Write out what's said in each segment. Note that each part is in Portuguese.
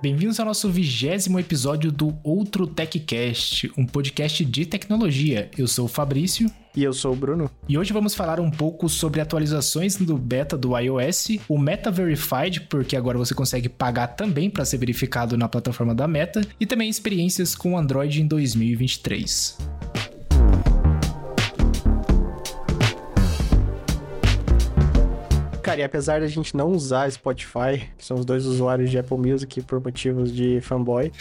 Bem-vindos ao nosso vigésimo episódio do Outro TechCast, um podcast de tecnologia. Eu sou o Fabrício. E eu sou o Bruno. E hoje vamos falar um pouco sobre atualizações do beta do iOS, o Meta Verified, porque agora você consegue pagar também para ser verificado na plataforma da Meta, e também experiências com Android em 2023. Cara, e apesar da gente não usar Spotify, que são os dois usuários de Apple Music por motivos de fanboy.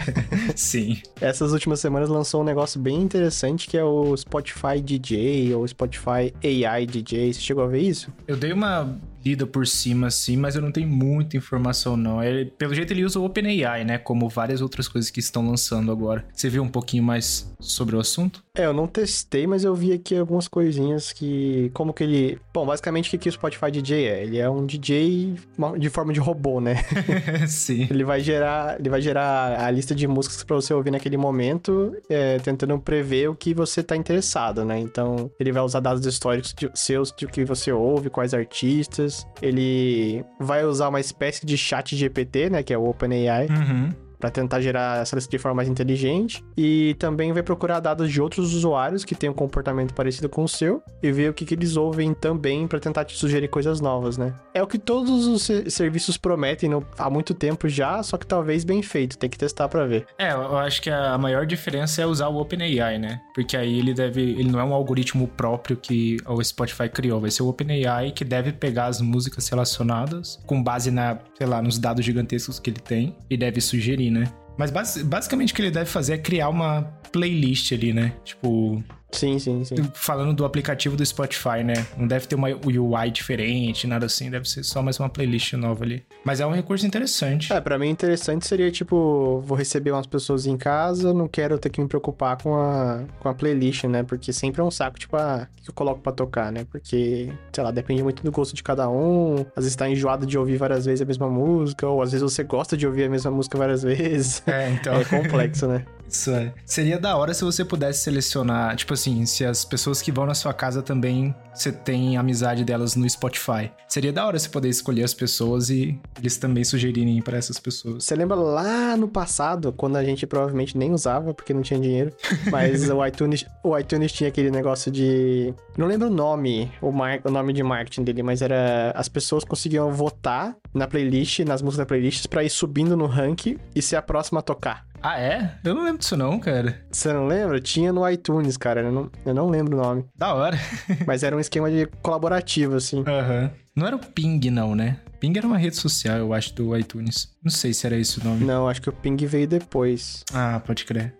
Sim. Essas últimas semanas lançou um negócio bem interessante que é o Spotify DJ ou Spotify AI DJ. Você chegou a ver isso? Eu dei uma lida por cima, assim, mas eu não tenho muita informação, não. Ele, pelo jeito, ele usa o OpenAI, né? Como várias outras coisas que estão lançando agora. Você viu um pouquinho mais sobre o assunto? É, eu não testei, mas eu vi aqui algumas coisinhas que. Como que ele. Bom, basicamente, o que, que o Spotify DJ é? Ele é um DJ de forma de robô, né? Sim. Ele vai gerar. Ele vai gerar a lista de músicas para você ouvir naquele momento, é, tentando prever o que você tá interessado, né? Então, ele vai usar dados históricos de, seus de que você ouve, quais artistas ele vai usar uma espécie de chat GPT, né? Que é o OpenAI. Uhum para tentar gerar essa lista de forma mais inteligente. E também vai procurar dados de outros usuários que tenham um comportamento parecido com o seu e ver o que, que eles ouvem também para tentar te sugerir coisas novas, né? É o que todos os serviços prometem no, há muito tempo já, só que talvez bem feito. Tem que testar para ver. É, eu acho que a maior diferença é usar o OpenAI, né? Porque aí ele deve. Ele não é um algoritmo próprio que o Spotify criou. Vai ser o OpenAI que deve pegar as músicas relacionadas com base na, sei lá, nos dados gigantescos que ele tem e deve sugerir, né? Mas basicamente o que ele deve fazer é criar uma playlist ali, né? Tipo, Sim, sim, sim. Falando do aplicativo do Spotify, né? Não deve ter uma UI diferente, nada assim. Deve ser só mais uma playlist nova ali. Mas é um recurso interessante. É, pra mim interessante seria, tipo, vou receber umas pessoas em casa, não quero ter que me preocupar com a, com a playlist, né? Porque sempre é um saco, tipo, ah, o que eu coloco pra tocar, né? Porque, sei lá, depende muito do gosto de cada um. Às vezes tá enjoado de ouvir várias vezes a mesma música, ou às vezes você gosta de ouvir a mesma música várias vezes. É, então. É complexo, né? Isso é. Seria da hora se você pudesse selecionar, tipo assim, se as pessoas que vão na sua casa também você tem amizade delas no Spotify. Seria da hora você poder escolher as pessoas e eles também sugerirem para essas pessoas. Você lembra lá no passado, quando a gente provavelmente nem usava porque não tinha dinheiro, mas o iTunes, o iTunes tinha aquele negócio de, não lembro o nome, o, mar, o nome de marketing dele, mas era as pessoas conseguiam votar na playlist, nas músicas da playlist para ir subindo no ranking e ser a próxima a tocar. Ah, é? Eu não lembro disso não, cara. Você não lembra? Tinha no iTunes, cara. Eu não, eu não lembro o nome. Da hora. Mas era um esquema de colaborativo, assim. Aham. Uhum. Não era o Ping, não, né? Ping era uma rede social, eu acho, do iTunes. Não sei se era esse o nome. Não, acho que o Ping veio depois. Ah, pode crer.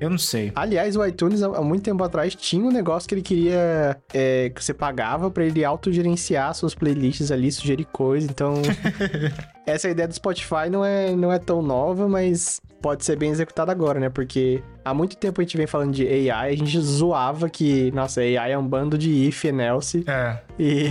Eu não sei. Aliás, o iTunes, há muito tempo atrás, tinha um negócio que ele queria é, que você pagava para ele autogerenciar suas playlists ali, sugerir coisa. Então, essa ideia do Spotify não é, não é tão nova, mas pode ser bem executado agora, né? Porque há muito tempo a gente vem falando de AI, a gente zoava que, nossa, AI é um bando de if else. É. E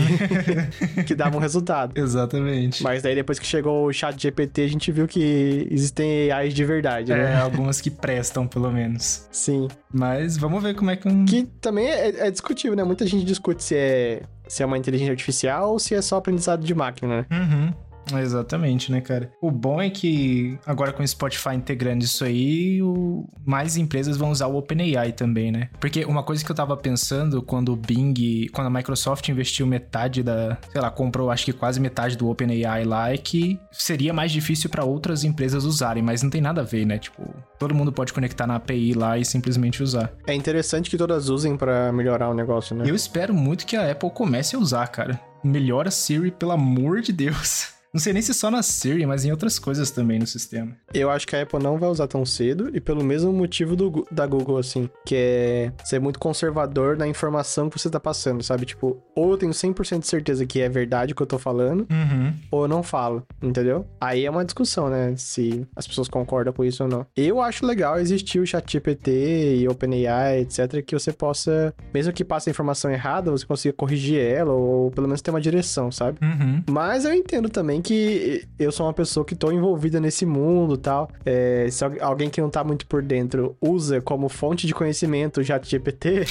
que dava um resultado. Exatamente. Mas daí depois que chegou o chat GPT, a gente viu que existem AIs de verdade, é, né? algumas que prestam, pelo menos. Sim. Mas vamos ver como é que... Que também é, é discutível, né? Muita gente discute se é, se é uma inteligência artificial ou se é só aprendizado de máquina, né? Uhum. Exatamente, né, cara? O bom é que agora com o Spotify integrando isso aí, o... mais empresas vão usar o OpenAI também, né? Porque uma coisa que eu tava pensando quando o Bing, quando a Microsoft investiu metade da, sei lá, comprou acho que quase metade do OpenAI lá, é que seria mais difícil para outras empresas usarem, mas não tem nada a ver, né? Tipo, todo mundo pode conectar na API lá e simplesmente usar. É interessante que todas usem para melhorar o negócio, né? Eu espero muito que a Apple comece a usar, cara. Melhora Siri, pelo amor de Deus. Não sei nem se só na Siri, mas em outras coisas também no sistema. Eu acho que a Apple não vai usar tão cedo e pelo mesmo motivo do, da Google, assim, que é ser muito conservador na informação que você tá passando, sabe? Tipo, ou eu tenho 100% de certeza que é verdade o que eu tô falando, uhum. ou eu não falo, entendeu? Aí é uma discussão, né? Se as pessoas concordam com isso ou não. Eu acho legal existir o ChatGPT e OpenAI, etc, que você possa, mesmo que passe a informação errada, você consiga corrigir ela ou pelo menos ter uma direção, sabe? Uhum. Mas eu entendo também que eu sou uma pessoa que tô envolvida nesse mundo e tal. É, se alguém que não tá muito por dentro usa como fonte de conhecimento o ChatGPT...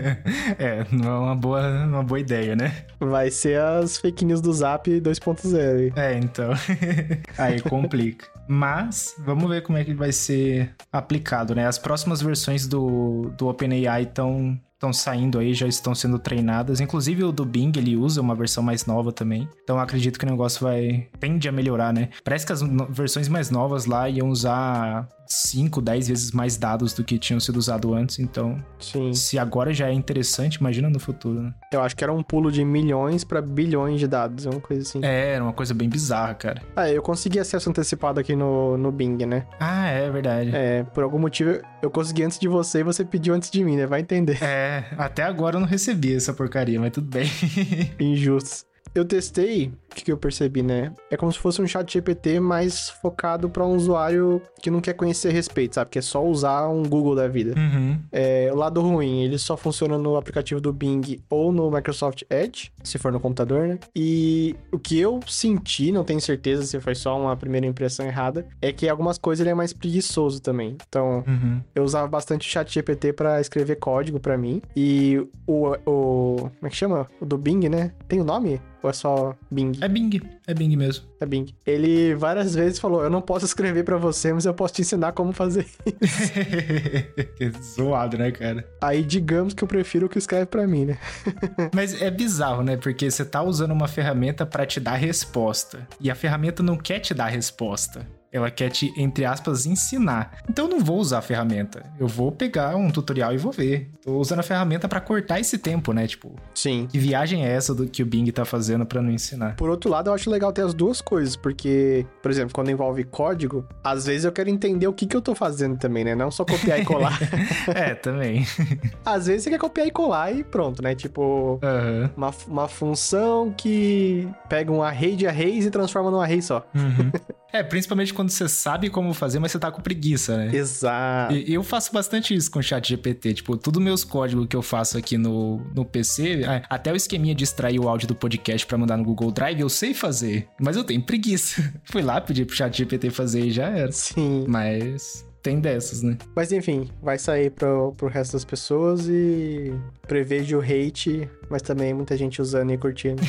é, não é uma boa, uma boa ideia, né? Vai ser as fake news do Zap 2.0. É, então. Aí complica. Mas, vamos ver como é que vai ser aplicado, né? As próximas versões do, do OpenAI estão estão saindo aí, já estão sendo treinadas. Inclusive o do Bing, ele usa uma versão mais nova também. Então acredito que o negócio vai... tende a melhorar, né? Parece que as versões mais novas lá iam usar 5, 10 vezes mais dados do que tinham sido usados antes. Então, Sim. se agora já é interessante, imagina no futuro, né? Eu acho que era um pulo de milhões para bilhões de dados, uma coisa assim. É, era uma coisa bem bizarra, cara. Ah, eu consegui acesso antecipado aqui no, no Bing, né? Ah, é verdade. É, por algum motivo eu consegui antes de você e você pediu antes de mim, né? Vai entender. É, até agora eu não recebi essa porcaria, mas tudo bem. Injusto. Eu testei, o que, que eu percebi, né? É como se fosse um chat GPT mais focado para um usuário que não quer conhecer respeito, sabe? Que é só usar um Google da vida. Uhum. É, o lado ruim, ele só funciona no aplicativo do Bing ou no Microsoft Edge, se for no computador, né? E o que eu senti, não tenho certeza se foi só uma primeira impressão errada, é que algumas coisas ele é mais preguiçoso também. Então, Uhum. eu usava bastante o chat GPT para escrever código para mim. E o, o. Como é que chama? O do Bing, né? Tem o nome? Ou é só Bing? É Bing, é Bing mesmo. É Bing. Ele várias vezes falou: Eu não posso escrever para você, mas eu posso te ensinar como fazer. que zoado, né, cara? Aí, digamos que eu prefiro o que escreve para mim, né? Mas é bizarro, né? Porque você tá usando uma ferramenta pra te dar resposta. E a ferramenta não quer te dar resposta. Ela quer te, entre aspas, ensinar. Então eu não vou usar a ferramenta. Eu vou pegar um tutorial e vou ver. Tô usando a ferramenta pra cortar esse tempo, né? Tipo, Sim. que viagem é essa do que o Bing tá fazendo pra não ensinar? Por outro lado, eu acho legal ter as duas coisas, porque, por exemplo, quando envolve código, às vezes eu quero entender o que, que eu tô fazendo também, né? Não só copiar e colar. é, também. às vezes você quer copiar e colar e pronto, né? Tipo, Aham. uma, uma função que pega um array de arrays e transforma num array só. Uhum. É, principalmente quando você sabe como fazer, mas você tá com preguiça, né? Exato. E eu faço bastante isso com o chat GPT. Tipo, tudo meus códigos que eu faço aqui no, no PC, até o esqueminha de extrair o áudio do podcast pra mandar no Google Drive, eu sei fazer. Mas eu tenho preguiça. Fui lá, pedi pro chat GPT fazer e já era. Sim. Mas tem dessas, né? Mas enfim, vai sair pro, pro resto das pessoas e prevejo hate, mas também muita gente usando e curtindo.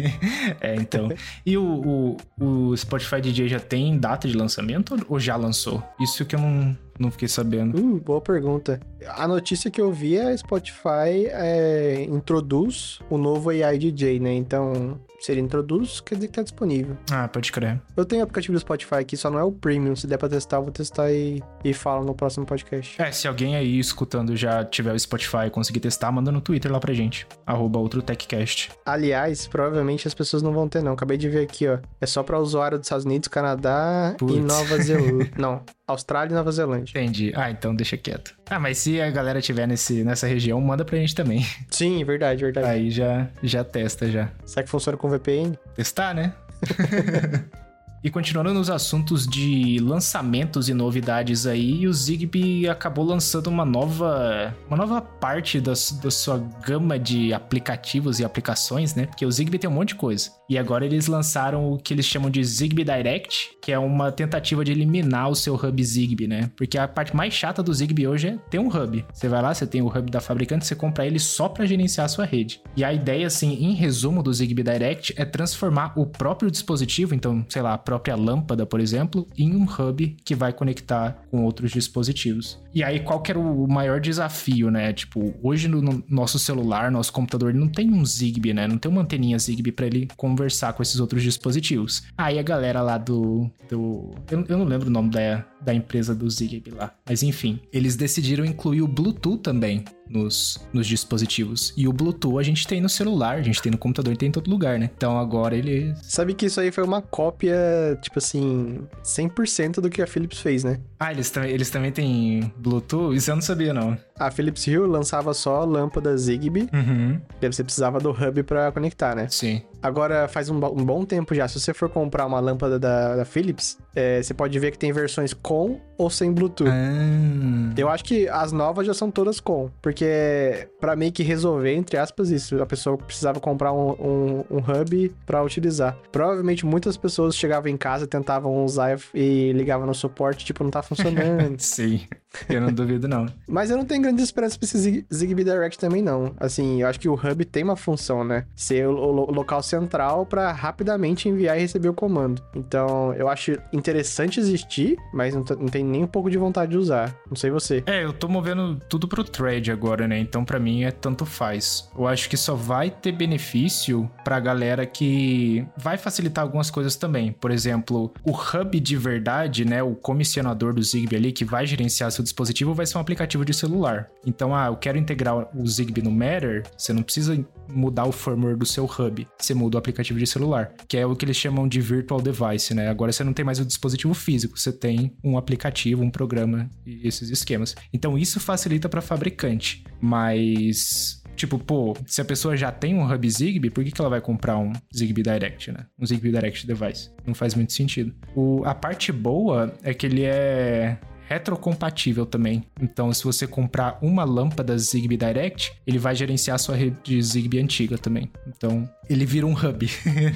é, então. E o, o, o Spotify DJ já tem data de lançamento ou já lançou? Isso que eu não, não fiquei sabendo. Uh, boa pergunta. A notícia que eu vi é Spotify é, introduz o novo AI DJ, né? Então, se ele introduz, quer dizer que tá disponível. Ah, pode crer. Eu tenho o aplicativo do Spotify aqui, só não é o Premium. Se der pra testar, eu vou testar e, e falo no próximo podcast. É, se alguém aí escutando já tiver o Spotify e conseguir testar, manda no Twitter lá pra gente. Arroba outro TechCast. Aliás, provavelmente as pessoas não vão ter, não. Acabei de ver aqui, ó. É só pra usuário dos Estados Unidos, Canadá Putz. e Nova Zelândia. não, Austrália e Nova Zelândia. Entendi. Ah, então deixa quieto. Ah, mas se a galera tiver nesse, nessa região, manda pra gente também. Sim, verdade, verdade. Aí já, já testa já. Será que funciona com VPN? Testar, né? E continuando nos assuntos de lançamentos e novidades aí, o Zigbee acabou lançando uma nova, uma nova parte da, da sua gama de aplicativos e aplicações, né? Porque o Zigbee tem um monte de coisa. E agora eles lançaram o que eles chamam de Zigbee Direct, que é uma tentativa de eliminar o seu hub Zigbee, né? Porque a parte mais chata do Zigbee hoje é ter um hub. Você vai lá, você tem o hub da fabricante, você compra ele só para gerenciar a sua rede. E a ideia, assim, em resumo do Zigbee Direct é transformar o próprio dispositivo, então, sei lá, a própria lâmpada, por exemplo, em um hub que vai conectar com outros dispositivos. E aí, qual que era o maior desafio, né? Tipo, hoje no no nosso celular, nosso computador, não tem um Zigbee, né? Não tem uma anteninha Zigbee para ele conversar com esses outros dispositivos. Aí a galera lá do. do eu, eu não lembro o nome da, da empresa do Zigbee lá. Mas enfim, eles decidiram incluir o Bluetooth também nos, nos dispositivos. E o Bluetooth a gente tem no celular, a gente tem no computador, tem em todo lugar, né? Então agora ele. Sabe que isso aí foi uma cópia, tipo assim, 100% do que a Philips fez, né? Ah, eles, tam eles também têm Bluetooth? Isso eu não sabia, não. A Philips Hue lançava só lâmpada Zigbee, Uhum. daí você precisava do hub pra conectar, né? Sim. Agora, faz um, um bom tempo já, se você for comprar uma lâmpada da, da Philips, é, você pode ver que tem versões com ou sem Bluetooth. Ah. Eu acho que as novas já são todas com, porque pra meio que resolver, entre aspas, isso, a pessoa precisava comprar um, um, um hub pra utilizar. Provavelmente muitas pessoas chegavam em casa, tentavam usar e ligavam no suporte, tipo, não tá funcionando. Sim. Eu não duvido, não. Mas eu não tenho grandes esperanças pra esse Zig- Zigbee Direct também, não. Assim, eu acho que o hub tem uma função, né? Ser o, lo- local central pra rapidamente enviar e receber o comando. Então, eu acho interessante existir, mas não, não tem nem um pouco de vontade de usar. Não sei você. É, eu tô movendo tudo pro thread agora, né? Então pra mim é tanto faz. Eu acho que só vai ter benefício pra galera que vai facilitar algumas coisas também. Por exemplo, o hub de verdade, né? O comissionador do Zigbee ali que vai gerenciar seu dispositivo vai ser um aplicativo de celular. Então, ah, eu quero integrar o Zigbee no Matter, você não precisa mudar o firmware do seu hub. Você muda o aplicativo de celular, que é o que eles chamam de virtual device, né? Agora você não tem mais o dispositivo físico, você tem um aplicativo, um programa e esses esquemas. Então isso facilita para fabricante, mas Tipo, pô, se a pessoa já tem um hub Zigbee, por que, que ela vai comprar um Zigbee Direct, né? Um Zigbee Direct Device. Não faz muito sentido. O, a parte boa é que ele é retrocompatível também. Então, se você comprar uma lâmpada Zigbee Direct, ele vai gerenciar sua rede Zigbee antiga também. Então, ele vira um hub.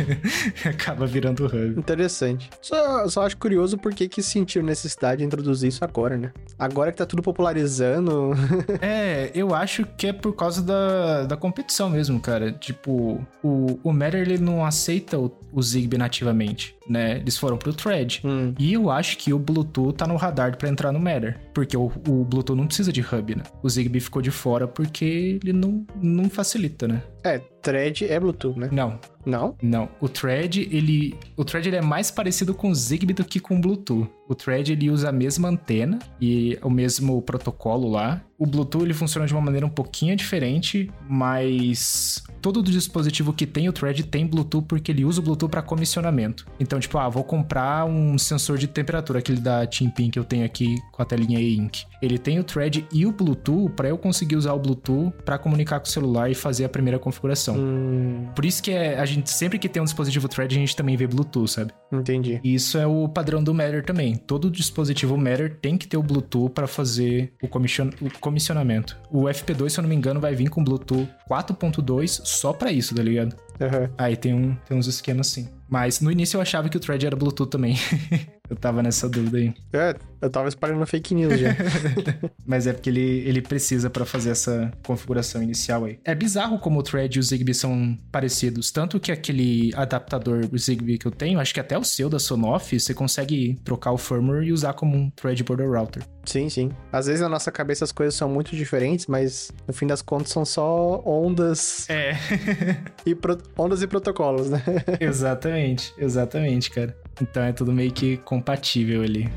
Acaba virando hub. Interessante. Só, só acho curioso por que que sentiu necessidade de introduzir isso agora, né? Agora que tá tudo popularizando. É, eu acho que é por causa da, da competição mesmo, cara. Tipo, o, o Matter ele não aceita o, o Zigbee nativamente, né? Eles foram pro Thread. Hum. E eu acho que o Bluetooth tá no radar pra entrar no Matter. Porque o, o Bluetooth não precisa de hub, né? O Zigbee ficou de fora porque ele não, não facilita, né? É, thread é Bluetooth, né? Não, Não? não. O Thread, ele... O Thread, ele é mais parecido com o Zigbee do que com o Bluetooth. O Thread, ele usa a mesma antena e o mesmo protocolo lá. O Bluetooth, ele funciona de uma maneira um pouquinho diferente, mas... Todo dispositivo que tem o Thread tem Bluetooth porque ele usa o Bluetooth para comissionamento. Então, tipo, ah, vou comprar um sensor de temperatura, aquele da Timpin que eu tenho aqui com a telinha e-ink. Ele tem o Thread e o Bluetooth para eu conseguir usar o Bluetooth para comunicar com o celular e fazer a primeira configuração. Hum, Por isso que é, a gente sempre que tem um dispositivo Thread, a gente também vê Bluetooth, sabe? entendi. E isso é o padrão do Matter também. Todo dispositivo Matter tem que ter o Bluetooth para fazer o, comission- o comissionamento. O FP2, se eu não me engano, vai vir com Bluetooth 4.2 só para isso, tá ligado? Aham. Aí tem, um, tem uns esquemas assim. Mas no início eu achava que o Thread era Bluetooth também. eu tava nessa dúvida aí. É, eu tava espalhando fake news já. Mas é porque ele, ele precisa pra fazer essa configuração inicial aí. É bizarro como o Thread e o Zigbee são parecidos. Tanto que aquele adaptador do Zigbee que eu tenho, acho que até o seu da Sonoff, você consegue trocar o firmware e usar como um Thread Border Router. sim, sim. Às vezes na nossa cabeça as coisas são muito diferentes, mas no fim das contas são só ondas É, e, pro- ondas e protocolos, né? exatamente, exatamente, cara. Então é tudo meio que compatível ali.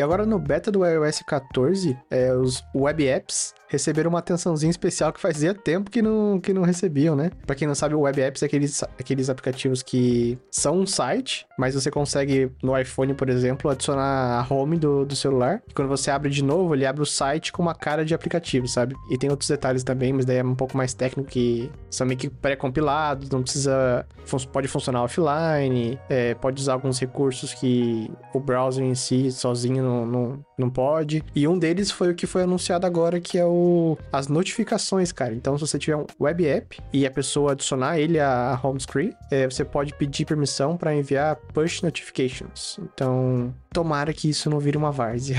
E agora no beta do iOS 14, é, os web apps receberam uma atençãozinha especial que fazia tempo que não, que não recebiam, né? Pra quem não sabe, o web apps é aqueles, aqueles aplicativos que são um site, mas você consegue no iPhone, por exemplo, adicionar a home do, do celular. E quando você abre de novo, ele abre o site com uma cara de aplicativo, sabe? E tem outros detalhes também, mas daí é um pouco mais técnico que são meio que pré-compilados, não precisa. Pode funcionar offline, é, pode usar alguns recursos que o browser em si sozinho não, não, não pode. E um deles foi o que foi anunciado agora, que é o as notificações, cara. Então, se você tiver um web app e a pessoa adicionar ele a home screen, é, você pode pedir permissão para enviar push notifications. Então, tomara que isso não vire uma várzea.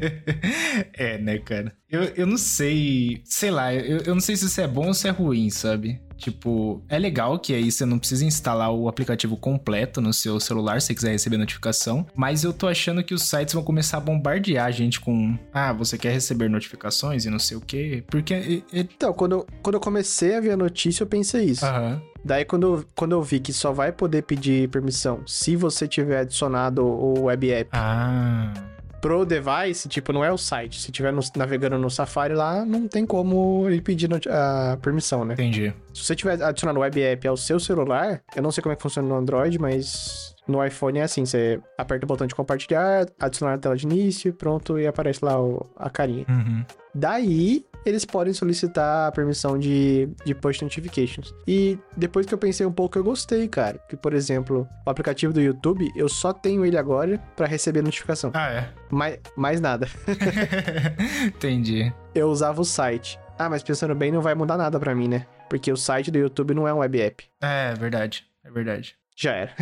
é, né, cara? Eu, eu não sei. Sei lá, eu, eu não sei se isso é bom ou se é ruim, sabe? Tipo, é legal que aí você não precisa instalar o aplicativo completo no seu celular se você quiser receber notificação. Mas eu tô achando que os sites vão começar a bombardear a gente com. Ah, você quer receber notificações e não sei o quê. Porque. Então, quando eu, quando eu comecei a ver a notícia, eu pensei isso. Aham. Daí, quando eu, quando eu vi que só vai poder pedir permissão se você tiver adicionado o web app Ah. Pro device, tipo, não é o site. Se estiver navegando no Safari lá, não tem como ele pedir a permissão, né? Entendi. Se você tiver adicionado o web app ao seu celular, eu não sei como é que funciona no Android, mas no iPhone é assim, você aperta o botão de compartilhar, adicionar a tela de início, pronto, e aparece lá o, a carinha. Uhum. Daí, eles podem solicitar a permissão de, de push notifications. E depois que eu pensei um pouco, eu gostei, cara. Que, por exemplo, o aplicativo do YouTube, eu só tenho ele agora para receber notificação. Ah, é? Mais, mais nada. Entendi. Eu usava o site. Ah, mas pensando bem, não vai mudar nada para mim, né? Porque o site do YouTube não é um web app. É, verdade. É verdade. Já era.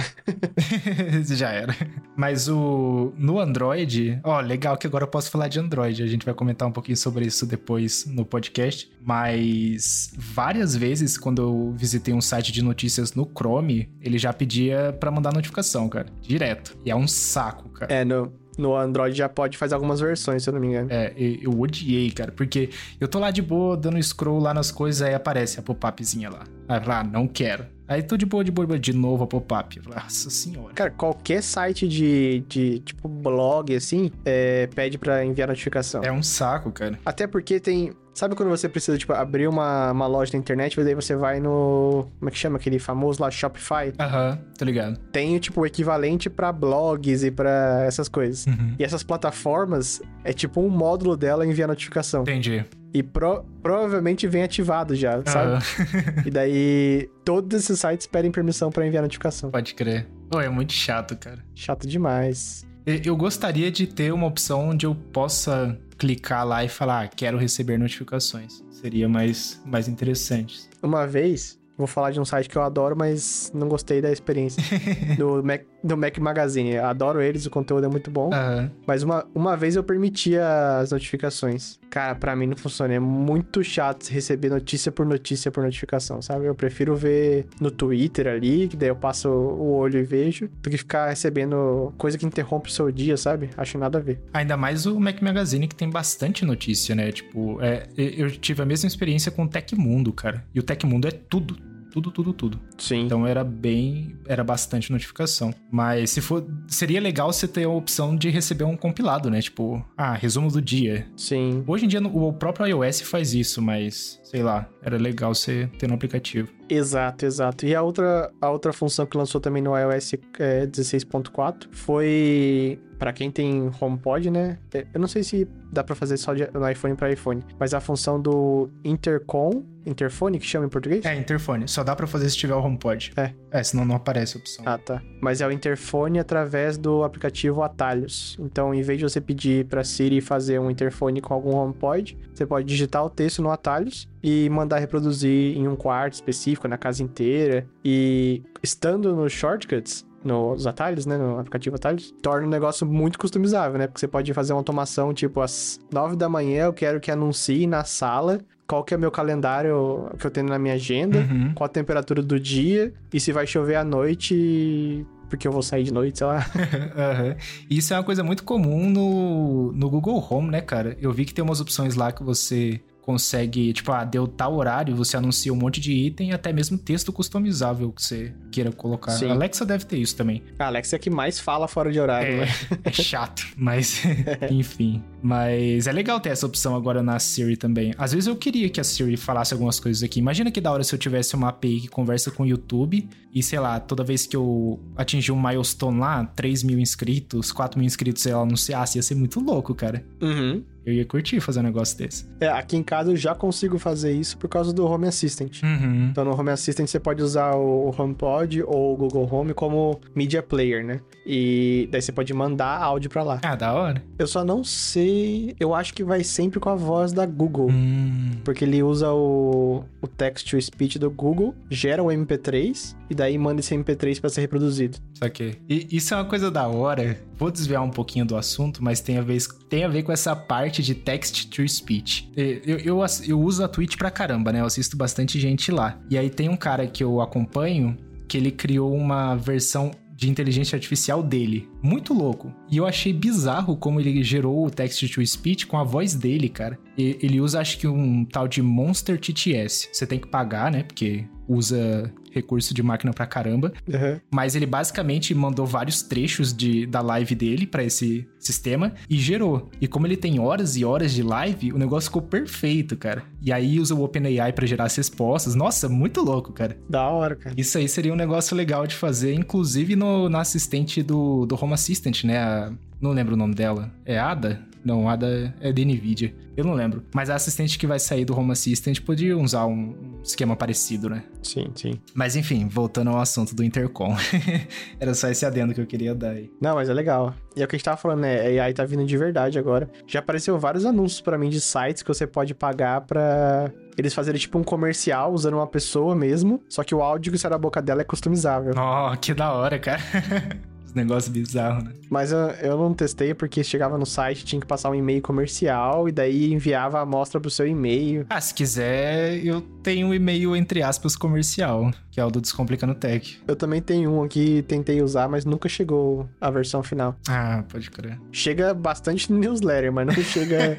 Já era. Mas o no Android, ó, legal que agora eu posso falar de Android. A gente vai comentar um pouquinho sobre isso depois no podcast. Mas várias vezes, quando eu visitei um site de notícias no Chrome, ele já pedia para mandar notificação, cara. Direto. E é um saco, cara. É, no, no Android já pode fazer algumas versões, se eu não me engano. É, eu odiei, cara, porque eu tô lá de boa, dando scroll lá nas coisas, aí aparece a pop-upzinha lá. Aí lá, ah, não quero. Aí tô de boa, de boa, de novo a pop-up. Nossa senhora. Cara, qualquer site de, de tipo, blog, assim, é, pede para enviar notificação. É um saco, cara. Até porque tem... Sabe quando você precisa, tipo, abrir uma, uma loja na internet, mas aí você vai no... Como é que chama? Aquele famoso lá, Shopify? Aham, uhum, tá ligado. Tem, tipo, o equivalente para blogs e para essas coisas. Uhum. E essas plataformas, é tipo um módulo dela enviar notificação. Entendi. E pro, provavelmente vem ativado já, sabe? Uhum. e daí, todos esses sites pedem permissão para enviar notificação. Pode crer. É muito chato, cara. Chato demais. Eu gostaria de ter uma opção onde eu possa clicar lá e falar, ah, quero receber notificações. Seria mais, mais interessante. Uma vez, Vou falar de um site que eu adoro, mas não gostei da experiência. do, Mac, do Mac Magazine. Eu adoro eles, o conteúdo é muito bom. Uhum. Mas uma, uma vez eu permitia as notificações. Cara, para mim não funciona. É muito chato receber notícia por notícia por notificação, sabe? Eu prefiro ver no Twitter ali, que daí eu passo o olho e vejo, do que ficar recebendo coisa que interrompe o seu dia, sabe? Acho nada a ver. Ainda mais o Mac Magazine, que tem bastante notícia, né? Tipo, é, eu tive a mesma experiência com o Tecmundo, cara. E o Tecmundo é tudo tudo, tudo, tudo. Sim. Então era bem, era bastante notificação. Mas se for, seria legal você ter a opção de receber um compilado, né? Tipo, ah, resumo do dia. Sim. Hoje em dia o próprio iOS faz isso, mas sei lá, era legal você ter no aplicativo. Exato, exato. E a outra, a outra função que lançou também no iOS é, 16.4 foi para quem tem HomePod, né? É, eu não sei se dá para fazer só no iPhone para iPhone, mas a função do intercom, interfone que chama em português? É, interfone. Só dá para fazer se tiver o HomePod. É. É, senão não aparece a opção. Ah, tá. Mas é o interfone através do aplicativo Atalhos. Então, em vez de você pedir para Siri fazer um interfone com algum HomePod, você pode digitar o texto no Atalhos e mandar reproduzir em um quarto específico, na casa inteira. E estando nos shortcuts, nos atalhos, né, no aplicativo atalhos, torna um negócio muito customizável, né? Porque você pode fazer uma automação, tipo, às 9 da manhã eu quero que anuncie na sala qual que é o meu calendário que eu tenho na minha agenda, uhum. qual a temperatura do dia e se vai chover à noite porque eu vou sair de noite, sei lá. uhum. Isso é uma coisa muito comum no, no Google Home, né, cara? Eu vi que tem umas opções lá que você consegue, tipo, ah, deu tal horário, você anuncia um monte de item e até mesmo texto customizável que você queira colocar. Sim. A Alexa deve ter isso também. A Alexa é que mais fala fora de horário, é, né? É chato, mas enfim. Mas é legal ter essa opção agora na Siri também. Às vezes eu queria que a Siri falasse algumas coisas aqui. Imagina que da hora se eu tivesse uma API que conversa com o YouTube e, sei lá, toda vez que eu atingir um milestone lá, 3 mil inscritos, 4 mil inscritos, ela anunciasse, ia ser muito louco, cara. Uhum. Eu ia curtir fazer um negócio desse. É, aqui em casa eu já consigo fazer isso por causa do Home Assistant. Uhum. Então no Home Assistant você pode usar o HomePod ou o Google Home como media player, né? E daí você pode mandar áudio para lá. Ah, da hora. Eu só não sei, eu acho que vai sempre com a voz da Google. Hum. Porque ele usa o, o text to speech do Google, gera o MP3 e daí manda esse MP3 para ser reproduzido. Saquei. E isso é uma coisa da hora. Vou desviar um pouquinho do assunto, mas tem a ver, tem a ver com essa parte de text to speech. Eu, eu, eu uso a Twitch pra caramba, né? Eu assisto bastante gente lá. E aí tem um cara que eu acompanho que ele criou uma versão de inteligência artificial dele. Muito louco. E eu achei bizarro como ele gerou o text to speech com a voz dele, cara. E ele usa, acho que, um tal de Monster TTS. Você tem que pagar, né? Porque usa recurso de máquina pra caramba. Uhum. Mas ele basicamente mandou vários trechos de, da live dele para esse sistema e gerou. E como ele tem horas e horas de live, o negócio ficou perfeito, cara. E aí usa o OpenAI para gerar as respostas. Nossa, muito louco, cara. Da hora, cara. Isso aí seria um negócio legal de fazer, inclusive no, na assistente do, do Home Assistant, né? A, não lembro o nome dela. É Ada? Não, Ada é da NVIDIA. Eu não lembro. Mas a assistente que vai sair do Home Assistant podia usar um esquema parecido, né? Sim, sim. Mas enfim, voltando ao assunto do Intercom. Era só esse adendo que eu queria dar aí. Não, mas é legal. E é o que a gente tava falando, né? A AI tá vindo de verdade agora. Já apareceu vários anúncios para mim de sites que você pode pagar pra eles fazerem tipo um comercial usando uma pessoa mesmo, só que o áudio que sai da boca dela é customizável. Oh, que da hora, cara. negócio bizarro, né? Mas eu, eu não testei porque chegava no site, tinha que passar um e-mail comercial e daí enviava a amostra pro seu e-mail. Ah, se quiser, eu tenho um e-mail, entre aspas, comercial, que é o do Descomplicando Tech. Eu também tenho um aqui, tentei usar, mas nunca chegou a versão final. Ah, pode crer. Chega bastante newsletter, mas não chega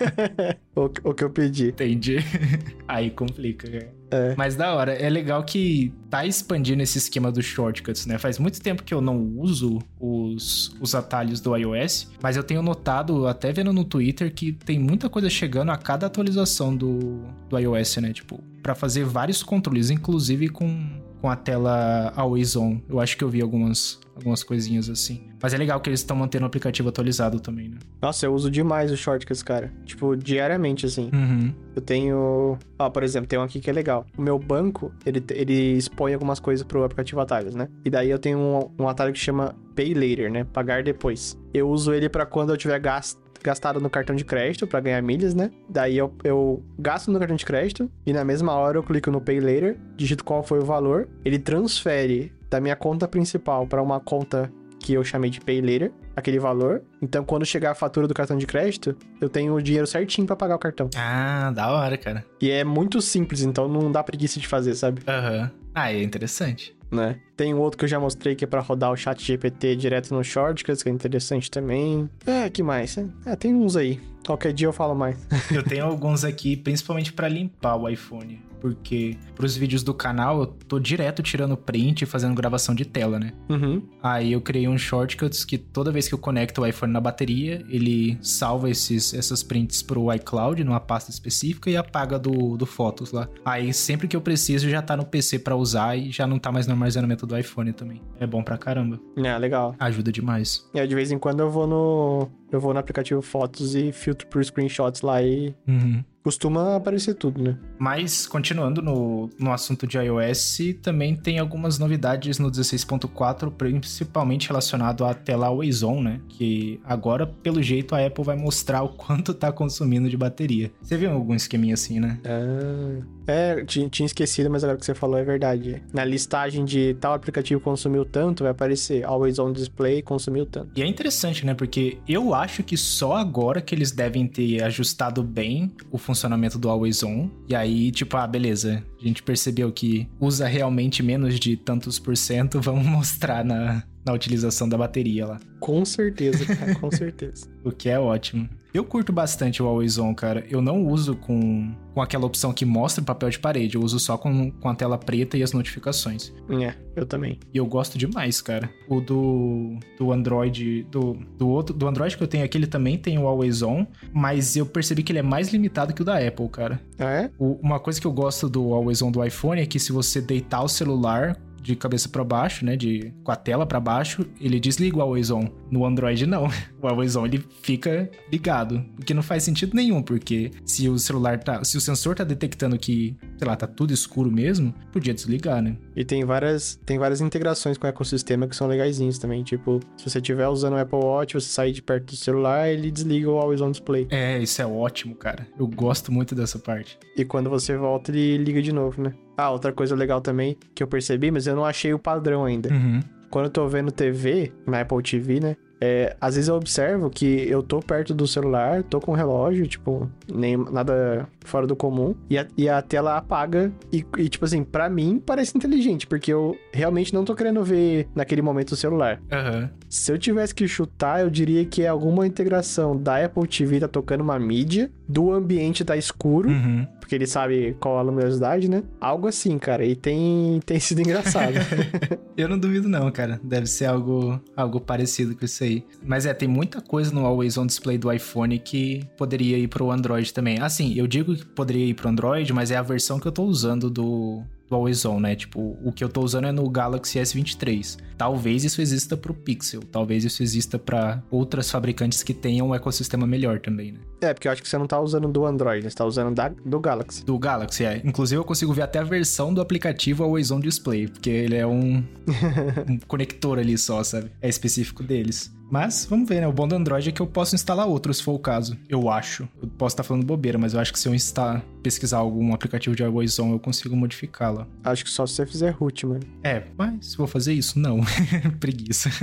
o, o que eu pedi. Entendi. Aí complica, cara. É. Mas da hora, é legal que tá expandindo esse esquema dos shortcuts, né? Faz muito tempo que eu não uso os, os atalhos do iOS, mas eu tenho notado, até vendo no Twitter, que tem muita coisa chegando a cada atualização do, do iOS, né? Tipo, para fazer vários controles, inclusive com, com a tela Always On. Eu acho que eu vi algumas, algumas coisinhas assim. Mas é legal que eles estão mantendo o aplicativo atualizado também, né? Nossa, eu uso demais os shortcuts, cara. Tipo, diariamente, assim. Uhum. Eu tenho. Ó, por exemplo, tem um aqui que é legal. O meu banco, ele, ele expõe algumas coisas pro aplicativo atalhos, né? E daí eu tenho um, um atalho que chama Pay Later, né? Pagar depois. Eu uso ele para quando eu tiver gasto gastado no cartão de crédito para ganhar milhas, né? Daí eu, eu gasto no cartão de crédito e na mesma hora eu clico no Pay Later, digito qual foi o valor, ele transfere da minha conta principal para uma conta que eu chamei de Pay Later, aquele valor. Então, quando chegar a fatura do cartão de crédito, eu tenho o dinheiro certinho para pagar o cartão. Ah, da hora, cara. E é muito simples, então não dá preguiça de fazer, sabe? Aham. Uhum. Ah, é interessante. Né? Tem outro que eu já mostrei que é para rodar o chat GPT direto no Shortcuts, que é interessante também. É, que mais? É, tem uns aí. Qualquer dia eu falo mais. eu tenho alguns aqui, principalmente para limpar o iPhone porque pros vídeos do canal eu tô direto tirando print e fazendo gravação de tela, né? Uhum. Aí eu criei um shortcuts que toda vez que eu conecto o iPhone na bateria, ele salva esses, essas prints pro iCloud numa pasta específica e apaga do, do Fotos lá. Aí sempre que eu preciso já tá no PC para usar e já não tá mais no armazenamento do iPhone também. É bom pra caramba. É, legal. Ajuda demais. É, de vez em quando eu vou no. Eu vou no aplicativo Fotos e filtro por screenshots lá e. Uhum. Costuma aparecer tudo, né? Mas, continuando no, no assunto de iOS, também tem algumas novidades no 16.4, principalmente relacionado à tela Always On, né? Que agora, pelo jeito, a Apple vai mostrar o quanto tá consumindo de bateria. Você viu algum esqueminha assim, né? Ah, é, tinha, tinha esquecido, mas agora que você falou é verdade. Na listagem de tal aplicativo consumiu tanto, vai aparecer Always On Display consumiu tanto. E é interessante, né? Porque eu acho que só agora que eles devem ter ajustado bem o funcionamento do Always On. E aí, tipo, ah, beleza. A gente percebeu que usa realmente menos de tantos por cento. Vamos mostrar na, na utilização da bateria lá. Com certeza, cara, com certeza. o que é ótimo. Eu curto bastante o Always On, cara. Eu não uso com, com aquela opção que mostra o papel de parede. Eu uso só com, com a tela preta e as notificações. É, eu também. E eu gosto demais, cara. O do, do Android, do, do outro, do Android que eu tenho aqui, ele também tem o Always On, mas eu percebi que ele é mais limitado que o da Apple, cara. Ah, é? O, uma coisa que eu gosto do Always On do iPhone é que se você deitar o celular de cabeça para baixo, né, de com a tela para baixo, ele desliga o Always On. No Android não. O Always On ele fica ligado, o que não faz sentido nenhum, porque se o celular tá, se o sensor tá detectando que, sei lá, tá tudo escuro mesmo, podia desligar, né? E tem várias tem várias integrações com o ecossistema que são legaisinhos também, tipo, se você estiver usando o Apple Watch, você sair de perto do celular, ele desliga o Always On Display. É, isso é ótimo, cara. Eu gosto muito dessa parte. E quando você volta, ele liga de novo, né? Ah, outra coisa legal também que eu percebi, mas eu não achei o padrão ainda. Uhum. Quando eu tô vendo TV, na Apple TV, né? É, às vezes eu observo que eu tô perto do celular, tô com o relógio, tipo, nem nada fora do comum, e a, e a tela apaga. E, e, tipo assim, pra mim parece inteligente, porque eu realmente não tô querendo ver naquele momento o celular. Uhum. Se eu tivesse que chutar, eu diria que é alguma integração da Apple TV tá tocando uma mídia, do ambiente tá escuro. Uhum porque ele sabe qual a luminosidade, né? Algo assim, cara. E tem, tem sido engraçado. eu não duvido não, cara. Deve ser algo, algo parecido com isso aí. Mas é, tem muita coisa no Always On Display do iPhone que poderia ir pro Android também. Assim, eu digo que poderia ir pro Android, mas é a versão que eu tô usando do, do Always On, né? Tipo, o que eu tô usando é no Galaxy S23. Talvez isso exista pro Pixel, talvez isso exista para outras fabricantes que tenham um ecossistema melhor também, né? É, porque eu acho que você não tá usando do Android? Você tá usando da, do Galaxy. Do Galaxy, é. Inclusive eu consigo ver até a versão do aplicativo Always On Display, porque ele é um, um conector ali só, sabe? É específico deles. Mas vamos ver, né? O bom do Android é que eu posso instalar outro, se for o caso. Eu acho. Eu posso estar falando bobeira, mas eu acho que se eu instalar, pesquisar algum aplicativo de Always On, eu consigo modificá-la. Acho que só se você fizer root, mano. É, mas se vou fazer isso, não. Preguiça.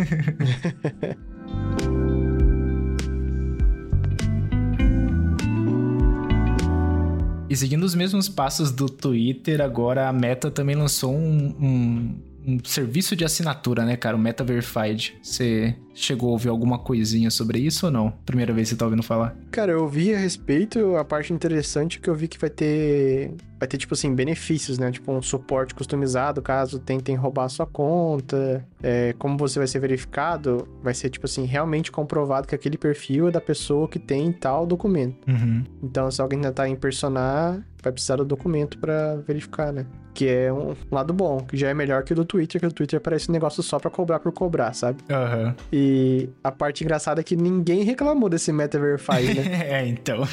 E seguindo os mesmos passos do Twitter, agora a Meta também lançou um, um, um serviço de assinatura, né, cara? O Meta Verified. Você chegou a ouvir alguma coisinha sobre isso ou não? Primeira vez que você tá ouvindo falar? Cara, eu ouvi a respeito. A parte interessante é que eu vi que vai ter. Vai ter, tipo assim, benefícios, né? Tipo, um suporte customizado caso tentem roubar a sua conta. É, como você vai ser verificado, vai ser, tipo assim, realmente comprovado que aquele perfil é da pessoa que tem tal documento. Uhum. Então, se alguém tentar impersonar, vai precisar do documento para verificar, né? Que é um lado bom, que já é melhor que o do Twitter, que o Twitter parece um negócio só pra cobrar por cobrar, sabe? Aham. Uhum. E a parte engraçada é que ninguém reclamou desse Meta Verified, né? é, então.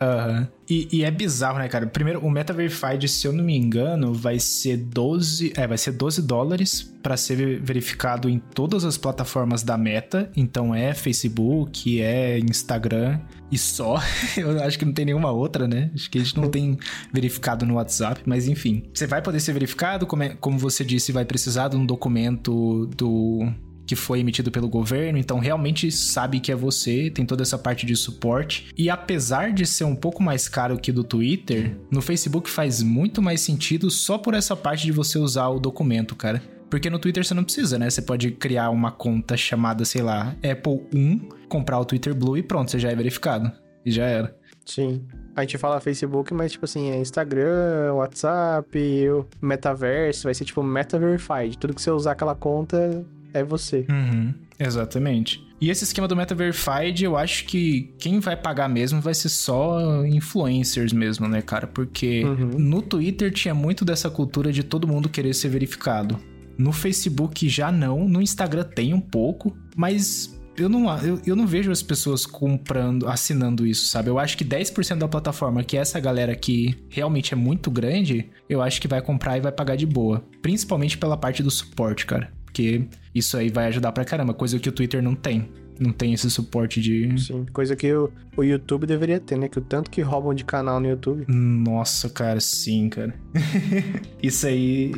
Aham. Uhum. E, e, é bizarro, né, cara? Primeiro, o Meta Verified, se eu não me engano, vai ser 12. É, vai ser 12 dólares para ser verificado em todas as plataformas da Meta. Então é Facebook, é Instagram e só. Eu acho que não tem nenhuma outra, né? Acho que a gente não tem verificado no WhatsApp, mas enfim. Você vai poder ser verificado, como, é, como você disse, vai precisar de um documento do que foi emitido pelo governo, então realmente sabe que é você, tem toda essa parte de suporte. E apesar de ser um pouco mais caro que do Twitter, no Facebook faz muito mais sentido só por essa parte de você usar o documento, cara. Porque no Twitter você não precisa, né? Você pode criar uma conta chamada, sei lá, Apple 1, comprar o Twitter Blue e pronto, você já é verificado. E já era. Sim. A gente fala Facebook, mas tipo assim, é Instagram, WhatsApp, o Metaverse, vai ser tipo Meta Verified. Tudo que você usar aquela conta é você. Uhum, exatamente. E esse esquema do Meta Verified, eu acho que quem vai pagar mesmo vai ser só influencers mesmo, né, cara? Porque uhum. no Twitter tinha muito dessa cultura de todo mundo querer ser verificado. No Facebook já não, no Instagram tem um pouco, mas eu não, eu, eu não vejo as pessoas comprando, assinando isso, sabe? Eu acho que 10% da plataforma, que é essa galera que realmente é muito grande, eu acho que vai comprar e vai pagar de boa. Principalmente pela parte do suporte, cara. Porque isso aí vai ajudar pra caramba, coisa que o Twitter não tem. Não tem esse suporte de. Sim, coisa que o, o YouTube deveria ter, né? Que o tanto que roubam de canal no YouTube. Nossa, cara, sim, cara. isso aí.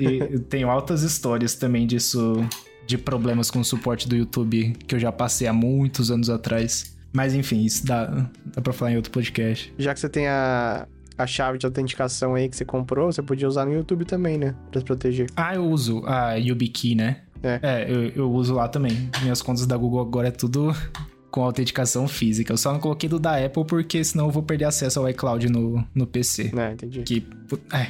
tem altas histórias também disso. De problemas com o suporte do YouTube que eu já passei há muitos anos atrás. Mas enfim, isso dá, dá pra falar em outro podcast. Já que você tem a, a chave de autenticação aí que você comprou, você podia usar no YouTube também, né? Pra se proteger. Ah, eu uso a YubiKey, né? É, é eu, eu uso lá também. Minhas contas da Google agora é tudo com autenticação física. Eu só não coloquei do da Apple porque senão eu vou perder acesso ao iCloud no, no PC. É, entendi. Que, é,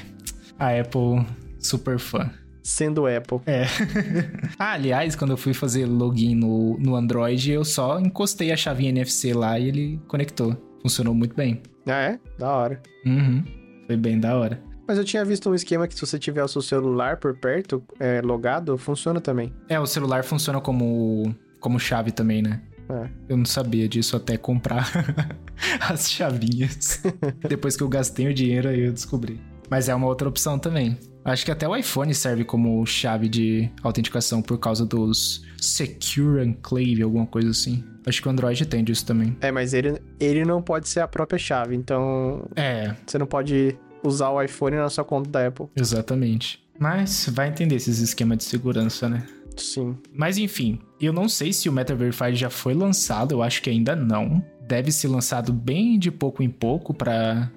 a Apple, super fã. Sendo Apple. É. ah, aliás, quando eu fui fazer login no, no Android, eu só encostei a chavinha NFC lá e ele conectou. Funcionou muito bem. Ah, é? Da hora. Uhum. Foi bem da hora. Mas eu tinha visto um esquema que se você tiver o seu celular por perto, é, logado, funciona também. É, o celular funciona como, como chave também, né? É. Eu não sabia disso até comprar as chavinhas. Depois que eu gastei o dinheiro, aí eu descobri. Mas é uma outra opção também. Acho que até o iPhone serve como chave de autenticação por causa dos Secure Enclave, alguma coisa assim. Acho que o Android tem disso também. É, mas ele, ele não pode ser a própria chave, então. É. Você não pode usar o iPhone na sua conta da Apple. Exatamente. Mas vai entender esses esquemas de segurança, né? Sim. Mas enfim, eu não sei se o Meta Verified já foi lançado, eu acho que ainda não deve ser lançado bem de pouco em pouco para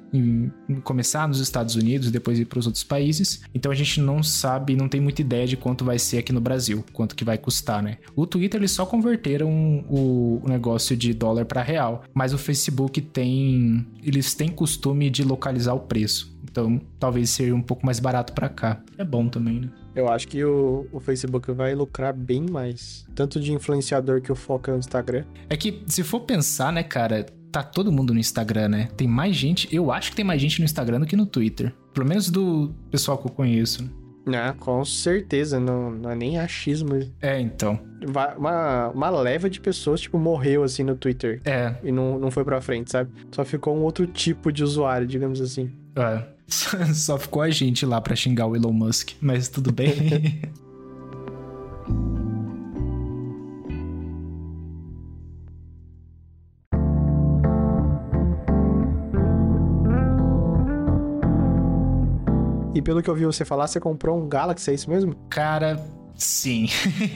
começar nos Estados Unidos, depois ir para os outros países. Então a gente não sabe, não tem muita ideia de quanto vai ser aqui no Brasil, quanto que vai custar, né? O Twitter eles só converteram o negócio de dólar para real, mas o Facebook tem, eles têm costume de localizar o preço. Então, talvez seja um pouco mais barato para cá. É bom também, né? Eu acho que o, o Facebook vai lucrar bem mais. Tanto de influenciador que o foca no Instagram. É que, se for pensar, né, cara, tá todo mundo no Instagram, né? Tem mais gente, eu acho que tem mais gente no Instagram do que no Twitter. Pelo menos do pessoal que eu conheço, né? Ah, com certeza, não, não é nem achismo. É, então. Uma, uma leva de pessoas, tipo, morreu assim no Twitter. É. E não, não foi pra frente, sabe? Só ficou um outro tipo de usuário, digamos assim. É. Só ficou a gente lá pra xingar o Elon Musk, mas tudo bem. E pelo que eu vi você falar, você comprou um Galaxy, é isso mesmo? Cara, Sim.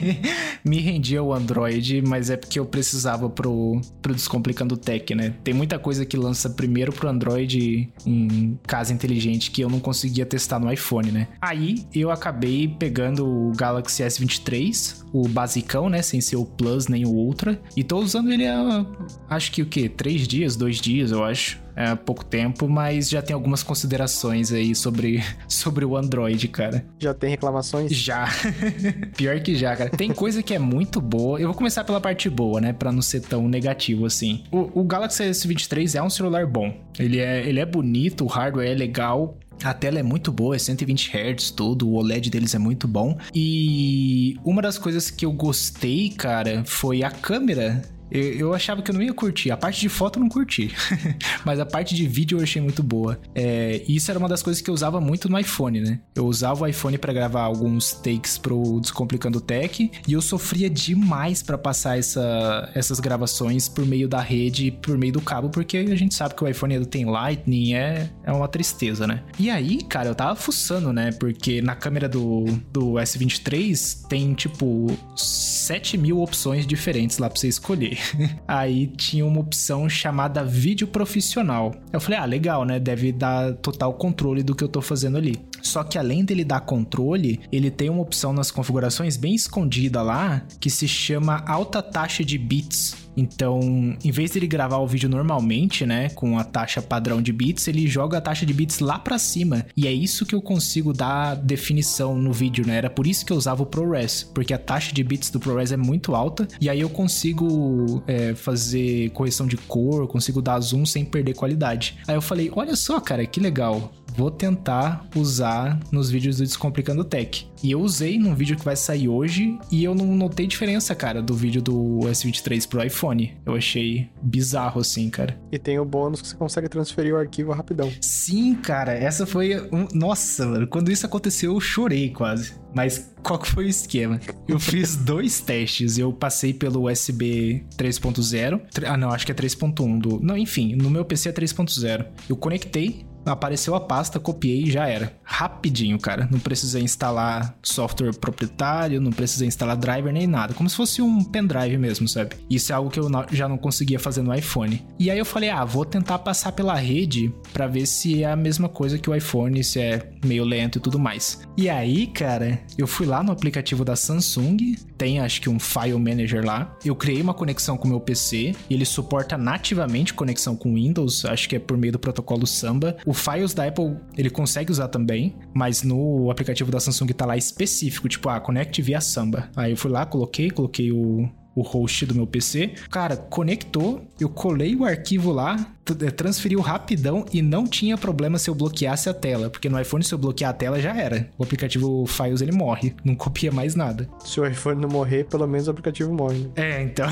Me rendi ao Android, mas é porque eu precisava pro, pro Descomplicando Tech, né? Tem muita coisa que lança primeiro pro Android em casa inteligente que eu não conseguia testar no iPhone, né? Aí eu acabei pegando o Galaxy S23, o basicão, né? Sem ser o Plus nem o Ultra. E tô usando ele há, acho que o quê? Três dias, dois dias, eu acho é, pouco tempo, mas já tem algumas considerações aí sobre, sobre o Android, cara. Já tem reclamações? Já. Pior que já, cara. Tem coisa que é muito boa. Eu vou começar pela parte boa, né? Pra não ser tão negativo assim. O, o Galaxy S23 é um celular bom. Ele é, ele é bonito, o hardware é legal. A tela é muito boa, é 120 Hz, tudo, o OLED deles é muito bom. E uma das coisas que eu gostei, cara, foi a câmera eu, eu, achava que eu não ia curtir. A parte de foto eu não curti. Mas a parte de vídeo eu achei muito boa. É, isso era uma das coisas que eu usava muito no iPhone, né? Eu usava o iPhone para gravar alguns takes pro Descomplicando Tech. E eu sofria demais para passar essa, essas gravações por meio da rede, por meio do cabo, porque a gente sabe que o iPhone tem Lightning, é, é uma tristeza, né? E aí, cara, eu tava fuçando, né? Porque na câmera do, do S23 tem tipo 7 mil opções diferentes lá pra você escolher. Aí tinha uma opção chamada vídeo profissional. Eu falei, ah, legal, né? Deve dar total controle do que eu tô fazendo ali. Só que além dele dar controle, ele tem uma opção nas configurações bem escondida lá que se chama alta taxa de bits. Então, em vez dele gravar o vídeo normalmente, né, com a taxa padrão de bits, ele joga a taxa de bits lá para cima. E é isso que eu consigo dar definição no vídeo, né? Era por isso que eu usava o ProRes, porque a taxa de bits do ProRes é muito alta e aí eu consigo é, fazer correção de cor, consigo dar zoom sem perder qualidade. Aí eu falei, olha só, cara, que legal vou tentar usar nos vídeos do Descomplicando Tech. E eu usei num vídeo que vai sair hoje e eu não notei diferença, cara, do vídeo do S23 pro iPhone. Eu achei bizarro assim, cara. E tem o bônus que você consegue transferir o arquivo rapidão. Sim, cara, essa foi um... nossa, mano, quando isso aconteceu eu chorei quase. Mas qual que foi o esquema? Eu fiz dois testes. Eu passei pelo USB 3.0. Ah, não, acho que é 3.1 do. Não, enfim, no meu PC é 3.0. Eu conectei apareceu a pasta, copiei e já era. Rapidinho, cara. Não precisei instalar software proprietário, não precisei instalar driver nem nada. Como se fosse um pendrive mesmo, sabe? Isso é algo que eu já não conseguia fazer no iPhone. E aí eu falei, ah, vou tentar passar pela rede para ver se é a mesma coisa que o iPhone, se é meio lento e tudo mais. E aí, cara, eu fui lá no aplicativo da Samsung, tem acho que um file manager lá. Eu criei uma conexão com o meu PC, ele suporta nativamente conexão com Windows, acho que é por meio do protocolo Samba. O Files da Apple, ele consegue usar também, mas no aplicativo da Samsung tá lá específico, tipo, ah, conecte via Samba. Aí eu fui lá, coloquei, coloquei o, o host do meu PC. Cara, conectou, eu colei o arquivo lá, transferiu rapidão e não tinha problema se eu bloqueasse a tela, porque no iPhone se eu bloquear a tela já era. O aplicativo Files ele morre, não copia mais nada. Se o iPhone não morrer, pelo menos o aplicativo morre. Né? É, então.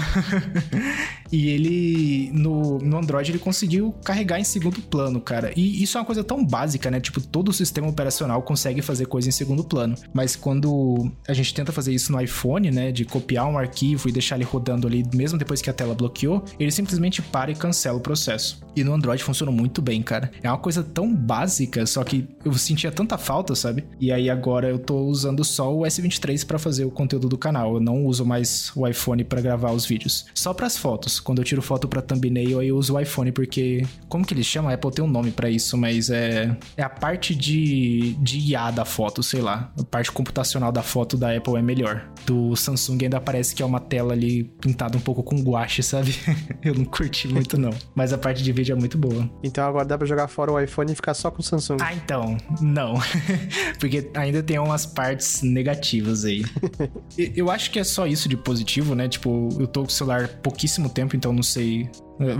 e ele no, no Android ele conseguiu carregar em segundo plano, cara. E isso é uma coisa tão básica, né? Tipo, todo o sistema operacional consegue fazer coisa em segundo plano. Mas quando a gente tenta fazer isso no iPhone, né, de copiar um arquivo e deixar ele rodando ali mesmo depois que a tela bloqueou, ele simplesmente para e cancela o processo. E no Android funciona muito bem, cara. É uma coisa tão básica, só que eu sentia tanta falta, sabe? E aí agora eu tô usando só o S23 para fazer o conteúdo do canal. Eu não uso mais o iPhone para gravar os vídeos. Só para as fotos. Quando eu tiro foto para thumbnail, aí eu uso o iPhone porque como que eles chamam? A Apple tem um nome para isso, mas é é a parte de de IA da foto, sei lá. A parte computacional da foto da Apple é melhor. Do Samsung ainda parece que é uma tela ali pintada um pouco com guache, sabe? eu não curti muito não. Mas a parte de NVIDIA é muito boa. Então agora dá pra jogar fora o iPhone e ficar só com o Samsung. Ah, então, não. Porque ainda tem umas partes negativas aí. eu acho que é só isso de positivo, né? Tipo, eu tô com o celular pouquíssimo tempo, então não sei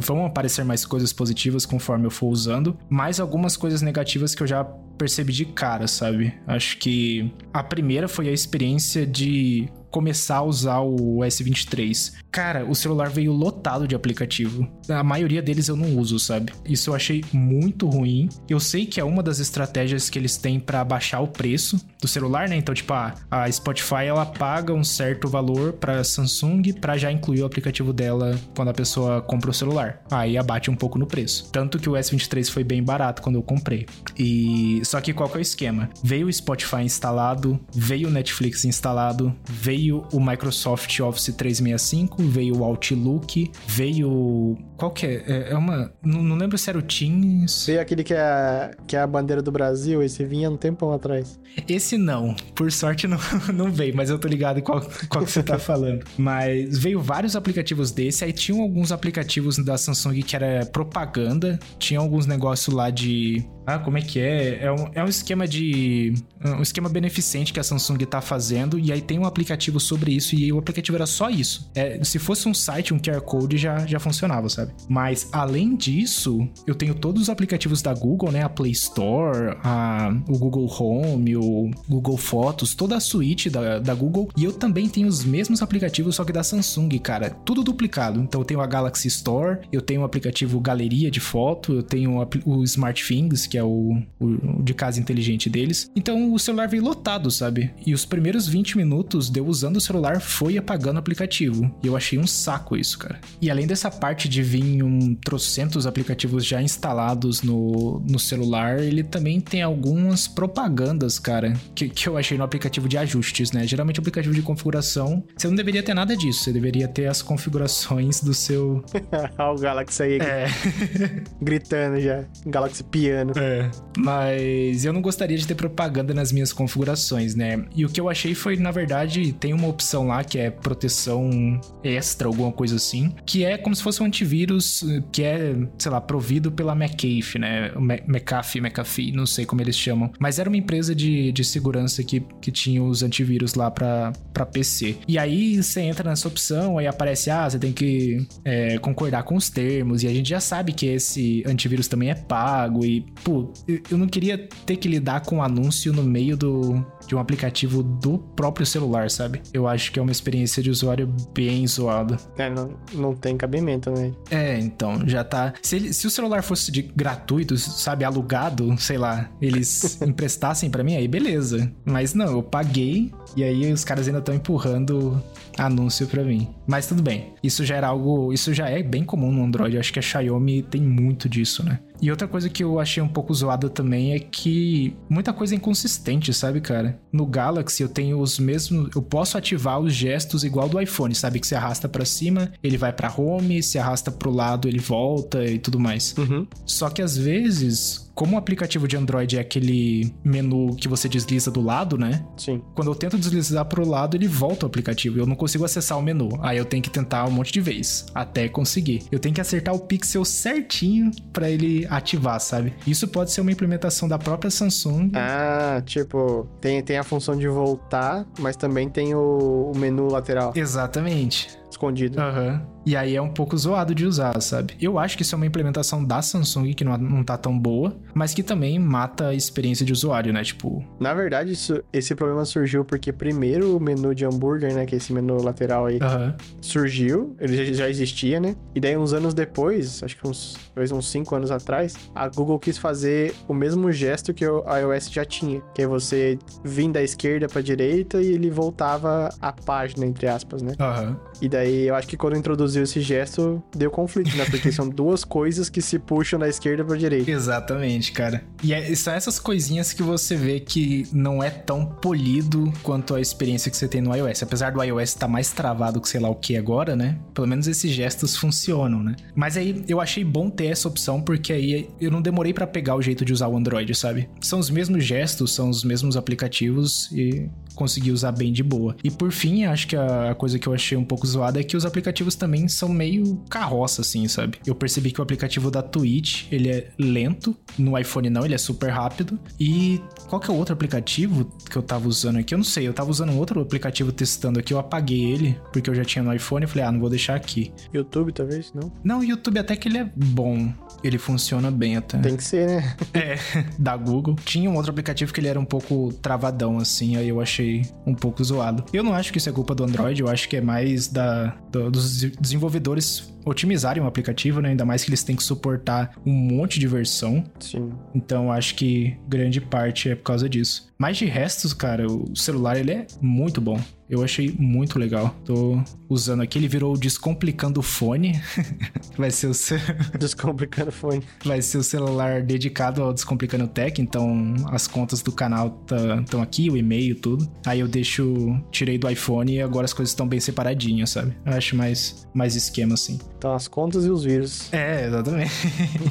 vão aparecer mais coisas positivas conforme eu for usando, mas algumas coisas negativas que eu já percebi de cara, sabe? Acho que a primeira foi a experiência de começar a usar o S23. Cara, o celular veio lotado de aplicativo. A maioria deles eu não uso, sabe? Isso eu achei muito ruim. Eu sei que é uma das estratégias que eles têm para baixar o preço do celular, né? Então, tipo, a, a Spotify ela paga um certo valor para Samsung para já incluir o aplicativo dela quando a pessoa compra o celular. Aí abate um pouco no preço. Tanto que o S23 foi bem barato quando eu comprei. E só que qual que é o esquema? Veio o Spotify instalado, veio o Netflix instalado, veio o Microsoft Office 365, veio o Outlook, veio qual que é? É, é uma. Não, não, lembro se era o Teams. Veio aquele que é, que é a bandeira do Brasil, esse vinha um tempão atrás. Esse não. Por sorte não, não veio, mas eu tô ligado qual, qual que você tá falando. Mas veio vários aplicativos desse, aí tinham alguns aplicativos da Samsung que era propaganda, tinha alguns negócios lá de ah, como é que é? É um, é um esquema de. Um esquema beneficente que a Samsung tá fazendo, e aí tem um aplicativo sobre isso, e o aplicativo era só isso. É, se fosse um site, um QR Code já, já funcionava, sabe? Mas além disso, eu tenho todos os aplicativos da Google, né? A Play Store, a, o Google Home, o Google Fotos, toda a suíte da, da Google, e eu também tenho os mesmos aplicativos, só que da Samsung, cara. Tudo duplicado. Então eu tenho a Galaxy Store, eu tenho o aplicativo Galeria de Foto, eu tenho o, o Smart Things, que é o, o, de casa inteligente deles. Então o celular veio lotado, sabe? E os primeiros 20 minutos de eu usando o celular foi apagando o aplicativo. E eu achei um saco isso, cara. E além dessa parte de vir um trocentos aplicativos já instalados no, no celular, ele também tem algumas propagandas, cara, que, que eu achei no aplicativo de ajustes, né? Geralmente o aplicativo de configuração, você não deveria ter nada disso, você deveria ter as configurações do seu. Olha o Galaxy aí. É. Gritando já. Galaxy piano. É. Mas eu não gostaria de ter propaganda nas minhas configurações, né? E o que eu achei foi, na verdade, tem uma opção lá que é proteção extra, alguma coisa assim, que é como se fosse um antivírus que é, sei lá, provido pela McAfee, né? McAfee, McAfee, não sei como eles chamam. Mas era uma empresa de, de segurança que, que tinha os antivírus lá para PC. E aí você entra nessa opção, aí aparece, ah, você tem que é, concordar com os termos, e a gente já sabe que esse antivírus também é pago, e, pô, eu não queria ter que lidar com um anúncio no meio do, de um aplicativo do próprio celular, sabe? Eu acho que é uma experiência de usuário bem zoada. É, não, não tem cabimento, né? É, então, já tá. Se, ele, se o celular fosse de gratuito, sabe, alugado, sei lá, eles emprestassem para mim, aí beleza. Mas não, eu paguei e aí os caras ainda estão empurrando anúncio para mim. Mas tudo bem. Isso já era algo. Isso já é bem comum no Android. Eu acho que a Xiaomi tem muito disso, né? E outra coisa que eu achei um pouco zoada também é que muita coisa é inconsistente, sabe, cara? No Galaxy eu tenho os mesmos. Eu posso ativar os gestos igual do iPhone, sabe? Que se arrasta para cima, ele vai para home, se arrasta pro lado, ele volta e tudo mais. Uhum. Só que às vezes como o aplicativo de Android é aquele menu que você desliza do lado, né? Sim. Quando eu tento deslizar pro lado, ele volta o aplicativo. Eu não consigo acessar o menu. Aí eu tenho que tentar um monte de vezes até conseguir. Eu tenho que acertar o pixel certinho para ele ativar, sabe? Isso pode ser uma implementação da própria Samsung. Ah, tipo, tem, tem a função de voltar, mas também tem o, o menu lateral. Exatamente escondido. Aham. Uhum. E aí é um pouco zoado de usar, sabe? Eu acho que isso é uma implementação da Samsung que não, não tá tão boa, mas que também mata a experiência de usuário, né? Tipo. Na verdade, isso, esse problema surgiu porque primeiro o menu de hambúrguer, né? Que é esse menu lateral aí, uhum. surgiu, ele já existia, né? E daí, uns anos depois, acho que uns, talvez uns 5 anos atrás, a Google quis fazer o mesmo gesto que o iOS já tinha, que é você vir da esquerda pra direita e ele voltava a página, entre aspas, né? Uhum. E daí eu acho que quando introduziu esse gesto, deu conflito, né? Porque são duas coisas que se puxam da esquerda pra direita. Exatamente, cara. E é, são essas coisinhas que você vê que não é tão polido quanto a experiência que você tem no iOS. Apesar do iOS estar tá mais travado que sei lá o que agora, né? Pelo menos esses gestos funcionam, né? Mas aí eu achei bom ter essa opção, porque aí eu não demorei para pegar o jeito de usar o Android, sabe? São os mesmos gestos, são os mesmos aplicativos e consegui usar bem de boa. E por fim, acho que a coisa que eu achei um pouco zoada é que os aplicativos também são meio carroça, assim, sabe? Eu percebi que o aplicativo da Twitch, ele é lento, no iPhone não, ele é super rápido. E qual que é o outro aplicativo que eu tava usando aqui? Eu não sei, eu tava usando um outro aplicativo testando aqui, eu apaguei ele, porque eu já tinha no iPhone, e falei, ah, não vou deixar aqui. YouTube, talvez, não? Não, o YouTube até que ele é bom, ele funciona bem até. Tem que ser, né? É, da Google. Tinha um outro aplicativo que ele era um pouco travadão, assim, aí eu achei um pouco zoado. Eu não acho que isso é culpa do Android, eu acho que é mais da, do, dos desenvolvedores otimizarem o aplicativo, né? Ainda mais que eles têm que suportar um monte de versão. Sim. Então acho que grande parte é por causa disso. Mas de restos, cara, o celular ele é muito bom. Eu achei muito legal. Tô usando aqui, ele virou o Descomplicando Fone. vai ser o seu... Descomplicando Fone. Vai ser o celular dedicado ao Descomplicando Tech, então as contas do canal estão tá, aqui, o e-mail, tudo. Aí eu deixo, tirei do iPhone e agora as coisas estão bem separadinhas, sabe? Eu acho mais, mais esquema assim. Então as contas e os vírus. É, exatamente.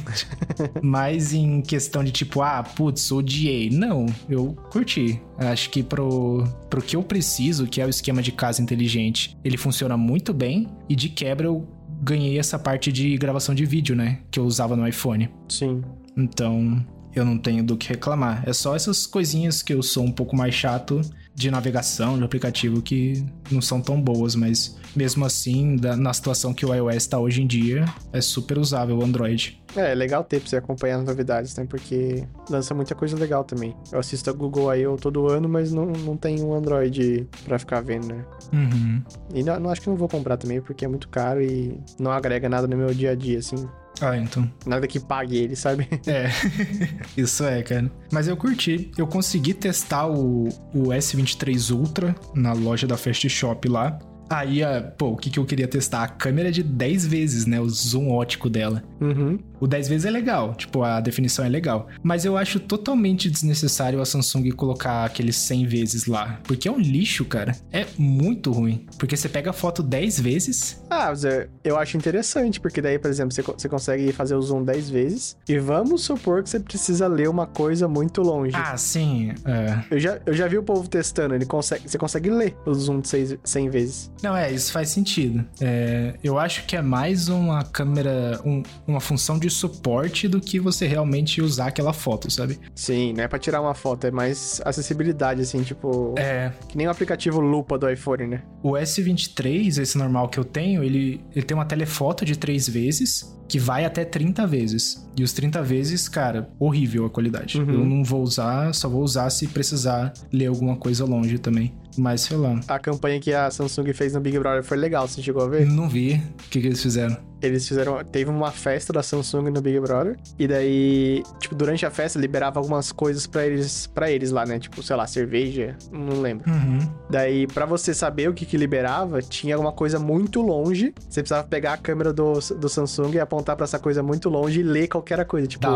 Mas em questão de tipo, ah, putz, odiei. Não, eu curti. Acho que pro, pro que eu preciso, que é o esquema de casa inteligente, ele funciona muito bem. E de quebra eu ganhei essa parte de gravação de vídeo, né? Que eu usava no iPhone. Sim. Então, eu não tenho do que reclamar. É só essas coisinhas que eu sou um pouco mais chato de navegação, de aplicativo que não são tão boas, mas mesmo assim, da, na situação que o iOS está hoje em dia, é super usável o Android. É, é legal ter pra você acompanhar as novidades, né? Porque lança muita coisa legal também. Eu assisto a Google I.O. todo ano, mas não, não tem um Android pra ficar vendo, né? Uhum. E não, não acho que não vou comprar também, porque é muito caro e não agrega nada no meu dia a dia, assim. Ah, então. Nada que pague ele, sabe? É, isso é, cara. Mas eu curti. Eu consegui testar o, o S23 Ultra na loja da Fast Shop lá. Aí, pô, o que, que eu queria testar? A câmera de 10 vezes, né? O zoom ótico dela. Uhum. O 10 vezes é legal, tipo, a definição é legal. Mas eu acho totalmente desnecessário a Samsung colocar aqueles 100 vezes lá. Porque é um lixo, cara. É muito ruim. Porque você pega a foto 10 vezes. Ah, Zé, eu acho interessante, porque daí, por exemplo, você, você consegue fazer o zoom 10 vezes. E vamos supor que você precisa ler uma coisa muito longe. Ah, sim. É. Eu, já, eu já vi o povo testando, ele consegue, você consegue ler o zoom 100, 100 vezes. Não, é, isso faz sentido. É, eu acho que é mais uma câmera, um, uma função de suporte do que você realmente usar aquela foto, sabe? Sim, não é pra tirar uma foto, é mais acessibilidade, assim, tipo. É. Que nem o aplicativo lupa do iPhone, né? O S23, esse normal que eu tenho, ele, ele tem uma telefoto de três vezes que vai até 30 vezes. E os 30 vezes, cara, horrível a qualidade. Uhum. Eu não vou usar, só vou usar se precisar ler alguma coisa longe também. Mas sei lá. A campanha que a Samsung fez no Big Brother foi legal, você chegou a ver? Não vi. O que, que eles fizeram? Eles fizeram. Teve uma festa da Samsung no Big Brother. E daí, tipo, durante a festa, liberava algumas coisas para eles para eles lá, né? Tipo, sei lá, cerveja. Não lembro. Uhum. Daí, para você saber o que, que liberava, tinha alguma coisa muito longe. Você precisava pegar a câmera do, do Samsung e apontar para essa coisa muito longe e ler qualquer coisa. Tipo,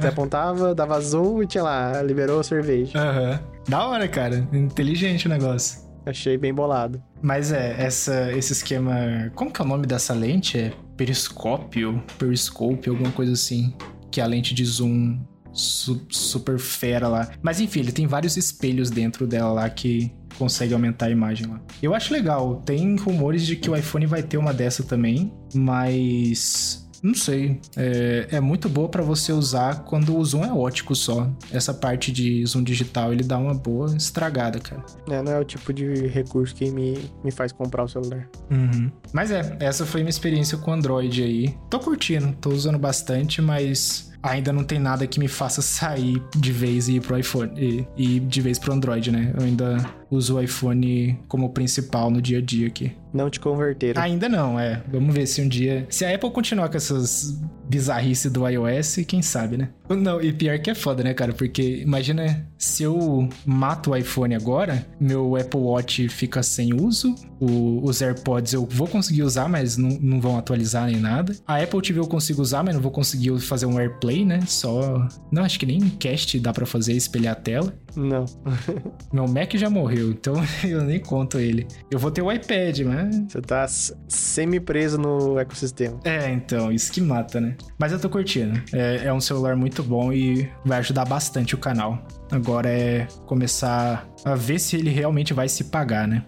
você apontava, dava zoom e tinha lá, liberou a cerveja. Aham. Uhum. Da hora, cara. Inteligente o negócio. Achei bem bolado. Mas é, essa, esse esquema. Como que é o nome dessa lente? É periscópio? Periscope, alguma coisa assim. Que é a lente de zoom su super fera lá. Mas enfim, ele tem vários espelhos dentro dela lá que consegue aumentar a imagem lá. Eu acho legal. Tem rumores de que o iPhone vai ter uma dessa também, mas não sei. É, é muito boa para você usar quando o zoom é ótico só. Essa parte de zoom digital, ele dá uma boa estragada, cara. É, não é o tipo de recurso que me, me faz comprar o celular. Uhum. Mas é, essa foi minha experiência com o Android aí. Tô curtindo, tô usando bastante, mas ainda não tem nada que me faça sair de vez e ir pro iPhone e, e de vez pro Android, né? Eu ainda uso o iPhone como principal no dia a dia aqui. Não te converteram. Ainda não, é. Vamos ver se um dia. Se a Apple continuar com essas bizarrices do iOS, quem sabe, né? Não, e pior que é foda, né, cara? Porque imagina se eu mato o iPhone agora, meu Apple Watch fica sem uso, o, os AirPods eu vou conseguir usar, mas não, não vão atualizar nem nada. A Apple TV eu consigo usar, mas não vou conseguir fazer um AirPlay, né? Só. Não, acho que nem cast dá para fazer espelhar a tela. Não. meu Mac já morreu, então eu nem conto ele. Eu vou ter o iPad, mas. Você tá semi-preso no ecossistema. É, então, isso que mata, né? Mas eu tô curtindo. É, é um celular muito bom e vai ajudar bastante o canal. Agora é começar a ver se ele realmente vai se pagar, né?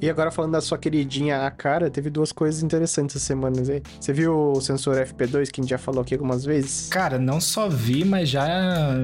E agora falando da sua queridinha a cara, teve duas coisas interessantes essa semana aí. Você viu o sensor FP2 que a gente já falou aqui algumas vezes? Cara, não só vi, mas já.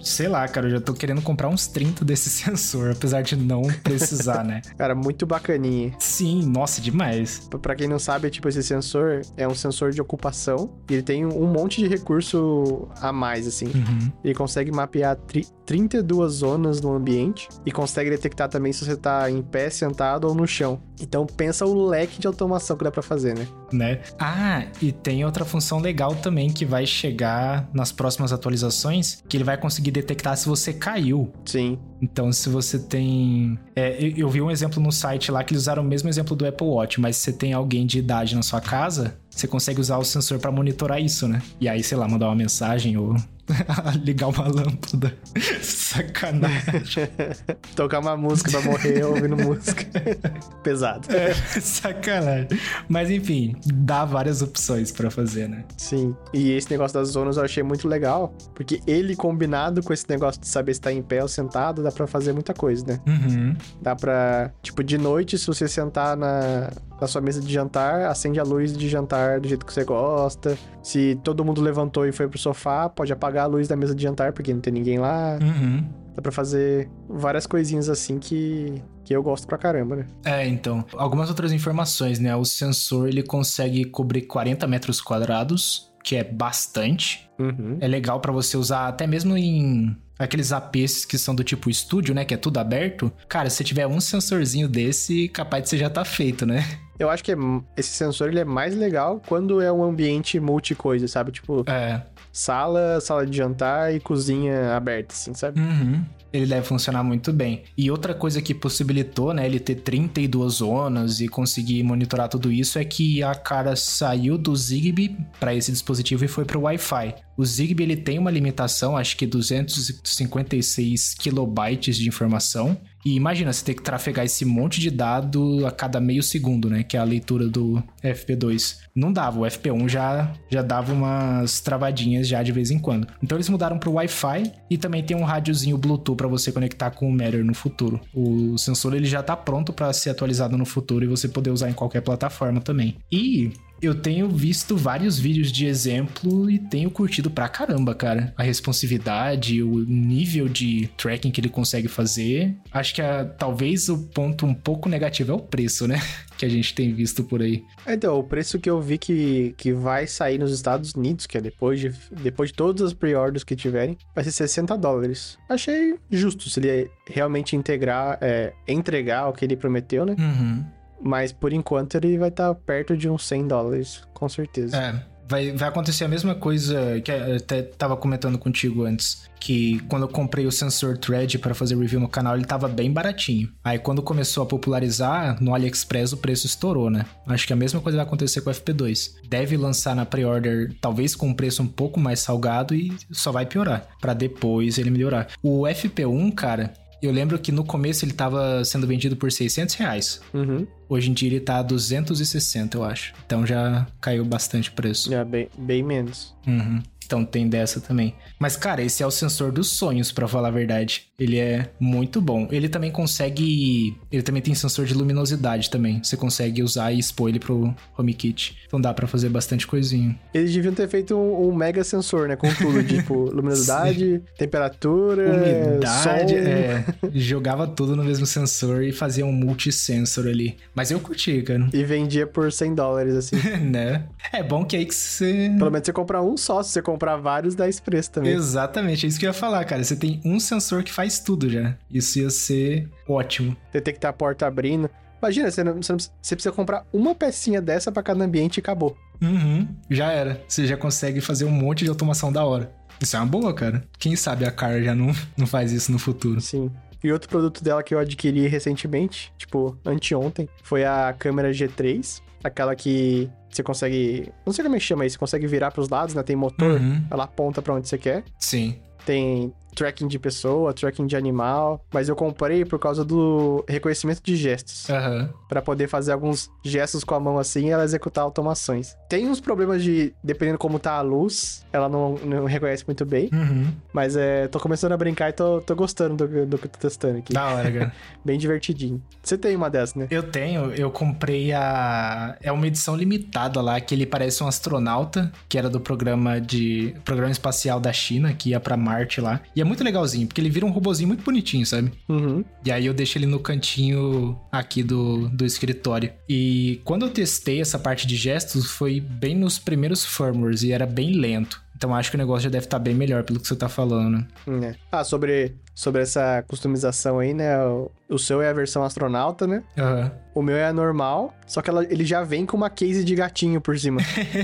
Sei lá, cara, eu já tô querendo comprar uns 30 desse sensor, apesar de não precisar, né? Cara, muito bacaninha. Sim, nossa, demais. Pra quem não sabe, tipo, esse sensor é um sensor de ocupação e ele tem um monte de recurso a mais, assim. Uhum. Ele consegue mapear tri 32 zonas no ambiente e consegue detectar também se você tá em pé, sentado ou no chão. Então pensa o leque de automação que dá pra fazer, né? né? Ah, e tem outra função legal também que vai chegar nas próximas atualizações, que ele vai conseguir detectar se você caiu. Sim. Então, se você tem. É, eu, eu vi um exemplo no site lá que eles usaram o mesmo exemplo do Apple Watch, mas se você tem alguém de idade na sua casa, você consegue usar o sensor para monitorar isso, né? E aí, sei lá, mandar uma mensagem ou ligar uma lâmpada. Sacanagem. Tocar uma música pra morrer ouvindo música. Pesado. É, sacanagem. Mas enfim, dá várias opções para fazer, né? Sim. E esse negócio das zonas eu achei muito legal, porque ele combinado com esse negócio de saber se tá em pé ou sentado, dá pra fazer muita coisa, né? Uhum. Dá pra, tipo, de noite, se você sentar na, na sua mesa de jantar, acende a luz de jantar do jeito que você gosta. Se todo mundo levantou e foi pro sofá, pode apagar a luz da mesa de jantar, porque não tem ninguém lá. Uhum. Dá pra fazer várias coisinhas assim que, que eu gosto pra caramba, né? É, então. Algumas outras informações, né? O sensor ele consegue cobrir 40 metros quadrados, que é bastante. Uhum. É legal pra você usar até mesmo em aqueles APs que são do tipo estúdio, né? Que é tudo aberto. Cara, se você tiver um sensorzinho desse, capaz de você já tá feito, né? Eu acho que é- esse sensor ele é mais legal quando é um ambiente multi-coisa, sabe? Tipo, É. sala, sala de jantar e cozinha aberta, assim, sabe? Uhum. Ele deve funcionar muito bem. E outra coisa que possibilitou, né, ele ter 32 zonas e conseguir monitorar tudo isso é que a cara saiu do Zigbee para esse dispositivo e foi para o Wi-Fi. O Zigbee ele tem uma limitação, acho que 256 kilobytes de informação. E imagina você ter que trafegar esse monte de dado a cada meio segundo, né? Que é a leitura do FP2. Não dava, o FP1 já, já dava umas travadinhas já de vez em quando. Então eles mudaram pro Wi-Fi e também tem um rádiozinho Bluetooth para você conectar com o Matter no futuro. O sensor ele já tá pronto para ser atualizado no futuro e você poder usar em qualquer plataforma também. E eu tenho visto vários vídeos de exemplo e tenho curtido pra caramba, cara. A responsividade, o nível de tracking que ele consegue fazer. Acho que a- talvez o ponto um pouco negativo é o preço, né? Que a gente tem visto por aí. Então, o preço que eu vi que, que vai sair nos Estados Unidos, que é depois de, depois de todas as pre-orders que tiverem, vai ser 60 dólares. Achei justo se ele realmente integrar, é, entregar o que ele prometeu, né? Uhum. Mas por enquanto ele vai estar perto de uns 100 dólares, com certeza. É. Vai, vai acontecer a mesma coisa que eu até tava comentando contigo antes. Que quando eu comprei o sensor Thread para fazer review no canal, ele tava bem baratinho. Aí quando começou a popularizar, no AliExpress o preço estourou, né? Acho que a mesma coisa vai acontecer com o FP2. Deve lançar na pre-order, talvez com um preço um pouco mais salgado e só vai piorar. Pra depois ele melhorar. O FP1, cara, eu lembro que no começo ele tava sendo vendido por 600 reais. Uhum. Hoje em dia ele tá a 260, eu acho. Então já caiu bastante o preço. É, bem, bem menos. Uhum. Então tem dessa também. Mas, cara, esse é o sensor dos sonhos, pra falar a verdade. Ele é muito bom. Ele também consegue. Ele também tem sensor de luminosidade também. Você consegue usar e expor ele pro HomeKit. Então dá pra fazer bastante coisinha. Eles deviam ter feito um, um mega sensor, né? Com tudo, tipo, luminosidade, temperatura, Umidade, é. Jogava tudo no mesmo sensor e fazia um multisensor ali. Mas eu curti, cara. E vendia por 100 dólares, assim. né? É bom que aí que você. Pelo menos você comprar um só, se você comprar vários, dá esse preço também. Exatamente, é isso que eu ia falar, cara. Você tem um sensor que faz tudo já. Isso ia ser ótimo. Detectar a porta abrindo. Imagina, você, não, você, não precisa- você precisa comprar uma pecinha dessa pra cada ambiente e acabou. Uhum, já era. Você já consegue fazer um monte de automação da hora. Isso é uma boa, cara. Quem sabe a Car já não, não faz isso no futuro. Sim. E outro produto dela que eu adquiri recentemente, tipo, anteontem, foi a câmera G3. Aquela que você consegue. Não sei como é que chama isso, você consegue virar pros lados, né? Tem motor, Uhum, ela aponta pra onde você quer. sim. Tem tracking de pessoa, tracking de animal, mas eu comprei por causa do reconhecimento de gestos. Aham. Pra poder fazer alguns gestos com a mão assim e ela executar automações. Tem uns problemas de, dependendo como tá a luz, ela não, não reconhece muito bem, Uhum. mas é, tô começando a brincar e tô, tô gostando do, do que eu tô testando aqui. Da hora, cara. Bem divertidinho. Você tem uma dessas, né? Eu tenho, eu comprei a. É uma edição limitada lá, que ele parece um astronauta, que era do programa de. Programa espacial da China, que ia pra Marte lá. E é muito legalzinho, porque ele vira um robozinho muito bonitinho, sabe? Uhum. E aí eu deixo ele no cantinho aqui do, do escritório. E quando eu testei essa parte de gestos, foi bem nos primeiros firmwares e era bem lento. Então acho que o negócio já deve estar bem melhor pelo que você tá falando. É. Ah, sobre, sobre essa customização aí, né? O, o seu é a versão astronauta, né? Aham. O meu é a normal, só que ela- ele já vem com uma case de gatinho por cima.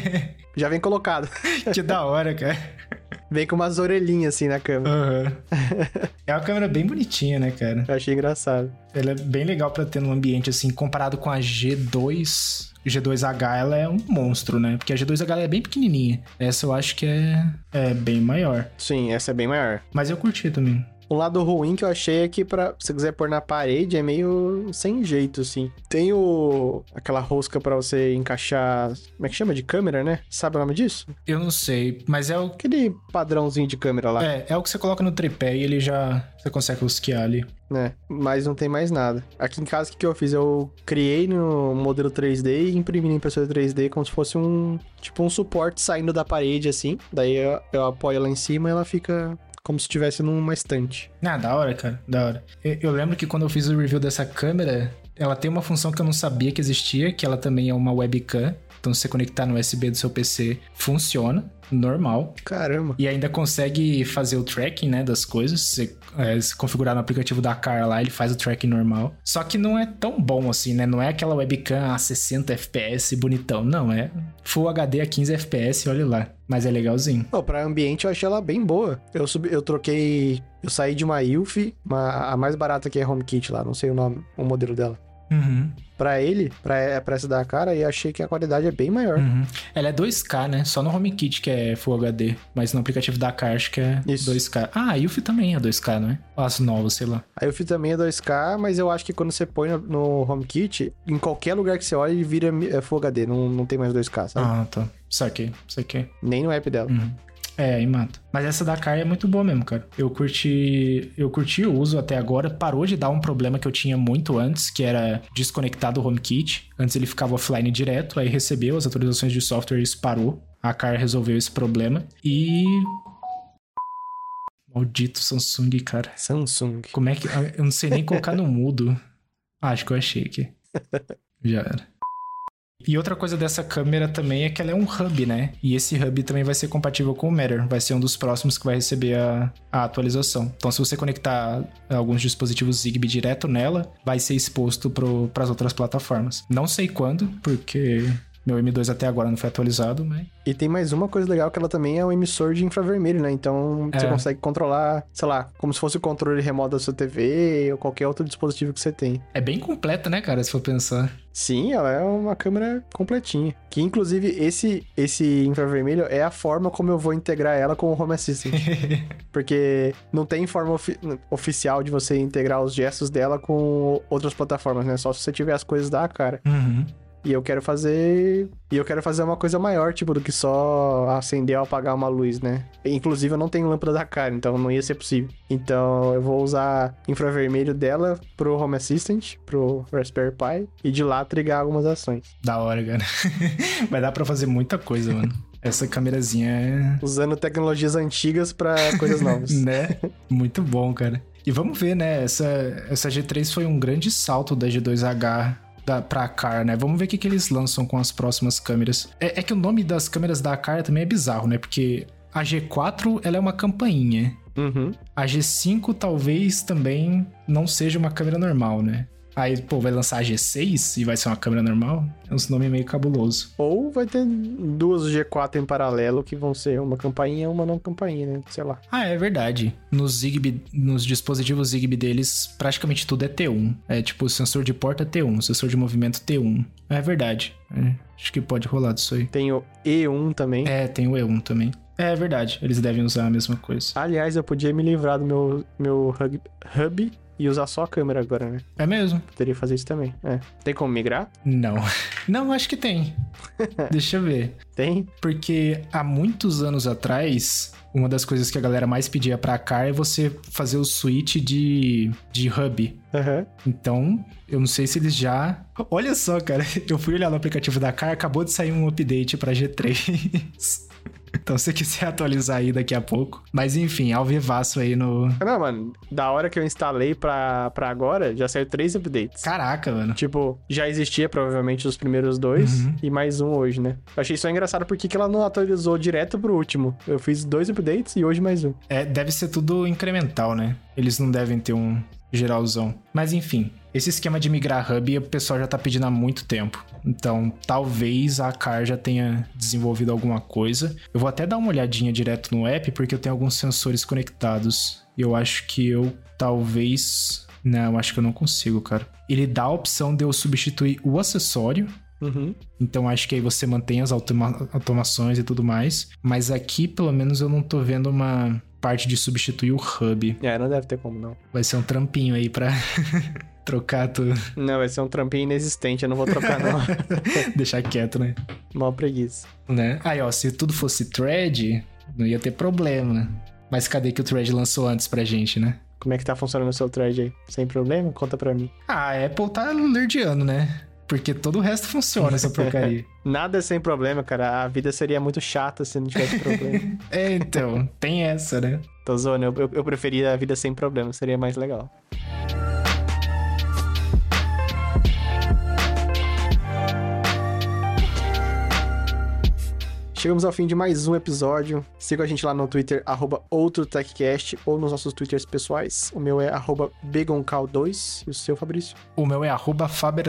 já vem colocado. que da hora, cara. Vem com umas orelhinhas assim na câmera. Aham. é uma câmera bem bonitinha, né, cara? Eu achei engraçado. Ela é bem legal pra ter num ambiente assim, comparado com a G2. G2H ela é um monstro, né? Porque a G2H ela é bem pequenininha. Essa eu acho que é, é bem maior. Sim, essa é bem maior. Mas eu curti também. Um lado ruim que eu achei é que pra, se você quiser pôr na parede é meio sem jeito, assim. Tem o, aquela rosca pra você encaixar. Como é que chama? De câmera, né? Sabe o nome disso? Eu não sei, mas é o, Aquele padrãozinho de câmera lá, é, é o que você coloca no tripé e ele já. Você consegue rosquear ali. né? Mas não tem mais nada. Aqui em casa, o que, eu fiz? Eu criei no modelo 3D e imprimi na impressora 3D como se fosse um. Tipo um suporte saindo da parede, assim. Daí eu, eu apoio ela em cima e ela fica como se estivesse numa estante. Ah, da hora, cara, da hora. Eu, eu lembro que quando eu fiz o review dessa câmera, ela tem uma função que eu não sabia que existia, que ela também é uma webcam. Então, se você conectar no USB do seu PC, funciona, normal. Caramba. E ainda consegue fazer o tracking, né, das coisas. Se, é, se configurar no aplicativo da Car lá, ele faz o tracking normal. Só que não é tão bom assim, né? Não é aquela webcam a 60 FPS bonitão. Não, é Full HD a 15 FPS, olha lá. Mas é legalzinho. Pô, pra ambiente eu achei ela bem boa. Eu, subi, eu troquei. Eu saí de uma Ilf, a mais barata que é HomeKit lá, não sei o nome, o modelo dela. Uhum, Pra ele, pra, pra essa da cara, e achei que a qualidade é bem maior. uhum. Ela é 2K, né? Só no HomeKit que é Full HD. Mas no aplicativo da Car acho que é Isso. 2K. Ah, a Yuffie também é 2K, não é? As novas, sei lá. A Ilf também é 2K, mas eu acho que quando você põe no, no HomeKit, em qualquer lugar que você olha, ele vira é, Full HD, não, não tem mais 2K, sabe? Ah, tá. Saquei, saquei. Nem no app dela. Uhum. É, aí mata. Mas essa da Car é muito boa mesmo, cara. Eu curti, eu curti o uso até agora. Parou de dar um problema que eu tinha muito antes, que era desconectar do HomeKit. Antes ele ficava offline direto, aí recebeu as atualizações de software e isso parou. A Car resolveu esse problema. E maldito Samsung, cara. Samsung. Como é que eu não sei nem colocar no mudo? Ah, acho que eu achei aqui. Já era. E outra coisa dessa câmera também é que ela é um hub, né? E esse hub também vai ser compatível com o Matter. Vai ser um dos próximos que vai receber a, a atualização. Então, se você conectar alguns dispositivos Zigbee direto nela, vai ser exposto para as outras plataformas. Não sei quando, porque meu M2 até agora não foi atualizado, mas. E tem mais uma coisa legal que ela também é um emissor de infravermelho, né? Então você É. consegue controlar, sei lá, como se fosse o controle remoto da sua TV ou qualquer outro dispositivo que você tem. É bem completa, né, cara? Se for pensar. Sim, ela é uma câmera completinha. Que inclusive esse esse infravermelho é a forma como eu vou integrar ela com o Home Assistant. Porque não tem forma ofi- oficial de você integrar os gestos dela com outras plataformas, né? Só se você tiver as coisas da cara. Uhum. E eu quero fazer. E eu quero fazer uma coisa maior, tipo, do que só acender ou apagar uma luz, né? Inclusive, eu não tenho lâmpada da cara, então não ia ser possível. Então, eu vou usar infravermelho dela pro Home Assistant, pro Raspberry Pi, e de lá trigar algumas ações. Da hora, cara. Vai dar pra fazer muita coisa, mano. Essa câmerazinha é. Usando tecnologias antigas pra coisas novas. né? Muito bom, cara. E vamos ver, né? Essa, essa G3 foi um grande salto da G2H da, pra Car, né? Vamos ver o que, que eles lançam com as próximas câmeras. É, é que o nome das câmeras da Car também é bizarro, né? Porque a G4 ela é uma campainha. Uhum. A G5 talvez também não seja uma câmera normal, né? Aí, pô, vai lançar a G6 e vai ser uma câmera normal? É uns nomes meio cabuloso. Ou vai ter duas G4 em paralelo que vão ser uma campainha e uma não campainha, né? Sei lá. Ah, é verdade. Nos Zigbee, nos dispositivos Zigbee deles, praticamente tudo é T1. É tipo, sensor de porta T1, sensor de movimento T1. É verdade. É, acho que pode rolar disso aí. Tem o E1 também. É, tem o E1 também. É verdade, eles devem usar a mesma coisa. Aliás, eu podia me livrar do meu, meu hub, hub e usar só a câmera agora, né? É mesmo? Poderia fazer isso também. É. Tem como migrar? Não. Não, acho que tem. Deixa eu ver. Tem? Porque há muitos anos atrás, uma das coisas que a galera mais pedia pra cá é você fazer o switch de, de hub. Aham. Então, eu não sei se eles já. Olha só, cara. Eu fui olhar no aplicativo da Car, acabou de sair um update pra G3. Então, se quiser atualizar aí daqui a pouco. Mas enfim, ao vivaço aí no. Não, mano, da hora que eu instalei pra, pra agora, já saiu três updates. Caraca, mano. Tipo, já existia provavelmente os primeiros dois Uhum. e mais um hoje, né? Eu achei só engraçado porque que ela não atualizou direto pro último. Eu fiz dois updates e hoje mais um. É, deve ser tudo incremental, né? Eles não devem ter um geralzão. Mas enfim, esse esquema de migrar hub o pessoal já tá pedindo há muito tempo. Então, talvez a Car já tenha desenvolvido alguma coisa. Eu vou até dar uma olhadinha direto no app, porque eu tenho alguns sensores conectados. E eu acho que eu talvez. Não, acho que eu não consigo, cara. Ele dá a opção de eu substituir o acessório. Uhum. Então acho que aí você mantém as automa- automações e tudo mais. Mas aqui, pelo menos, eu não tô vendo uma parte de substituir o hub. É, não deve ter como não. Vai ser um trampinho aí pra trocar tudo. Não, vai ser um trampinho inexistente, eu não vou trocar não. Deixar quieto, né? Mó preguiça. né? Aí, ó, se tudo fosse thread, não ia ter problema. Mas cadê que o thread lançou antes pra gente, né? Como é que tá funcionando o seu thread aí? Sem problema? Conta pra mim. Ah, a Apple tá lerdeando, né? Porque todo o resto funciona, essa porcaria. Nada é sem problema, cara. A vida seria muito chata se não tivesse problema. é, então, tem essa, né? Tô zoando, eu, eu, eu preferia a vida sem problema, seria mais legal. Chegamos ao fim de mais um episódio. Siga a gente lá no Twitter, arroba OutroTechCast, ou nos nossos Twitters pessoais. O meu é arroba BegonCal2 e o seu, Fabrício. O meu é arroba Faber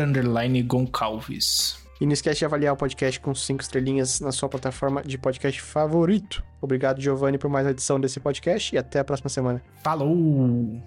Goncalves. E não esquece de avaliar o podcast com cinco estrelinhas na sua plataforma de podcast favorito. Obrigado, Giovanni, por mais uma edição desse podcast e até a próxima semana. Falou!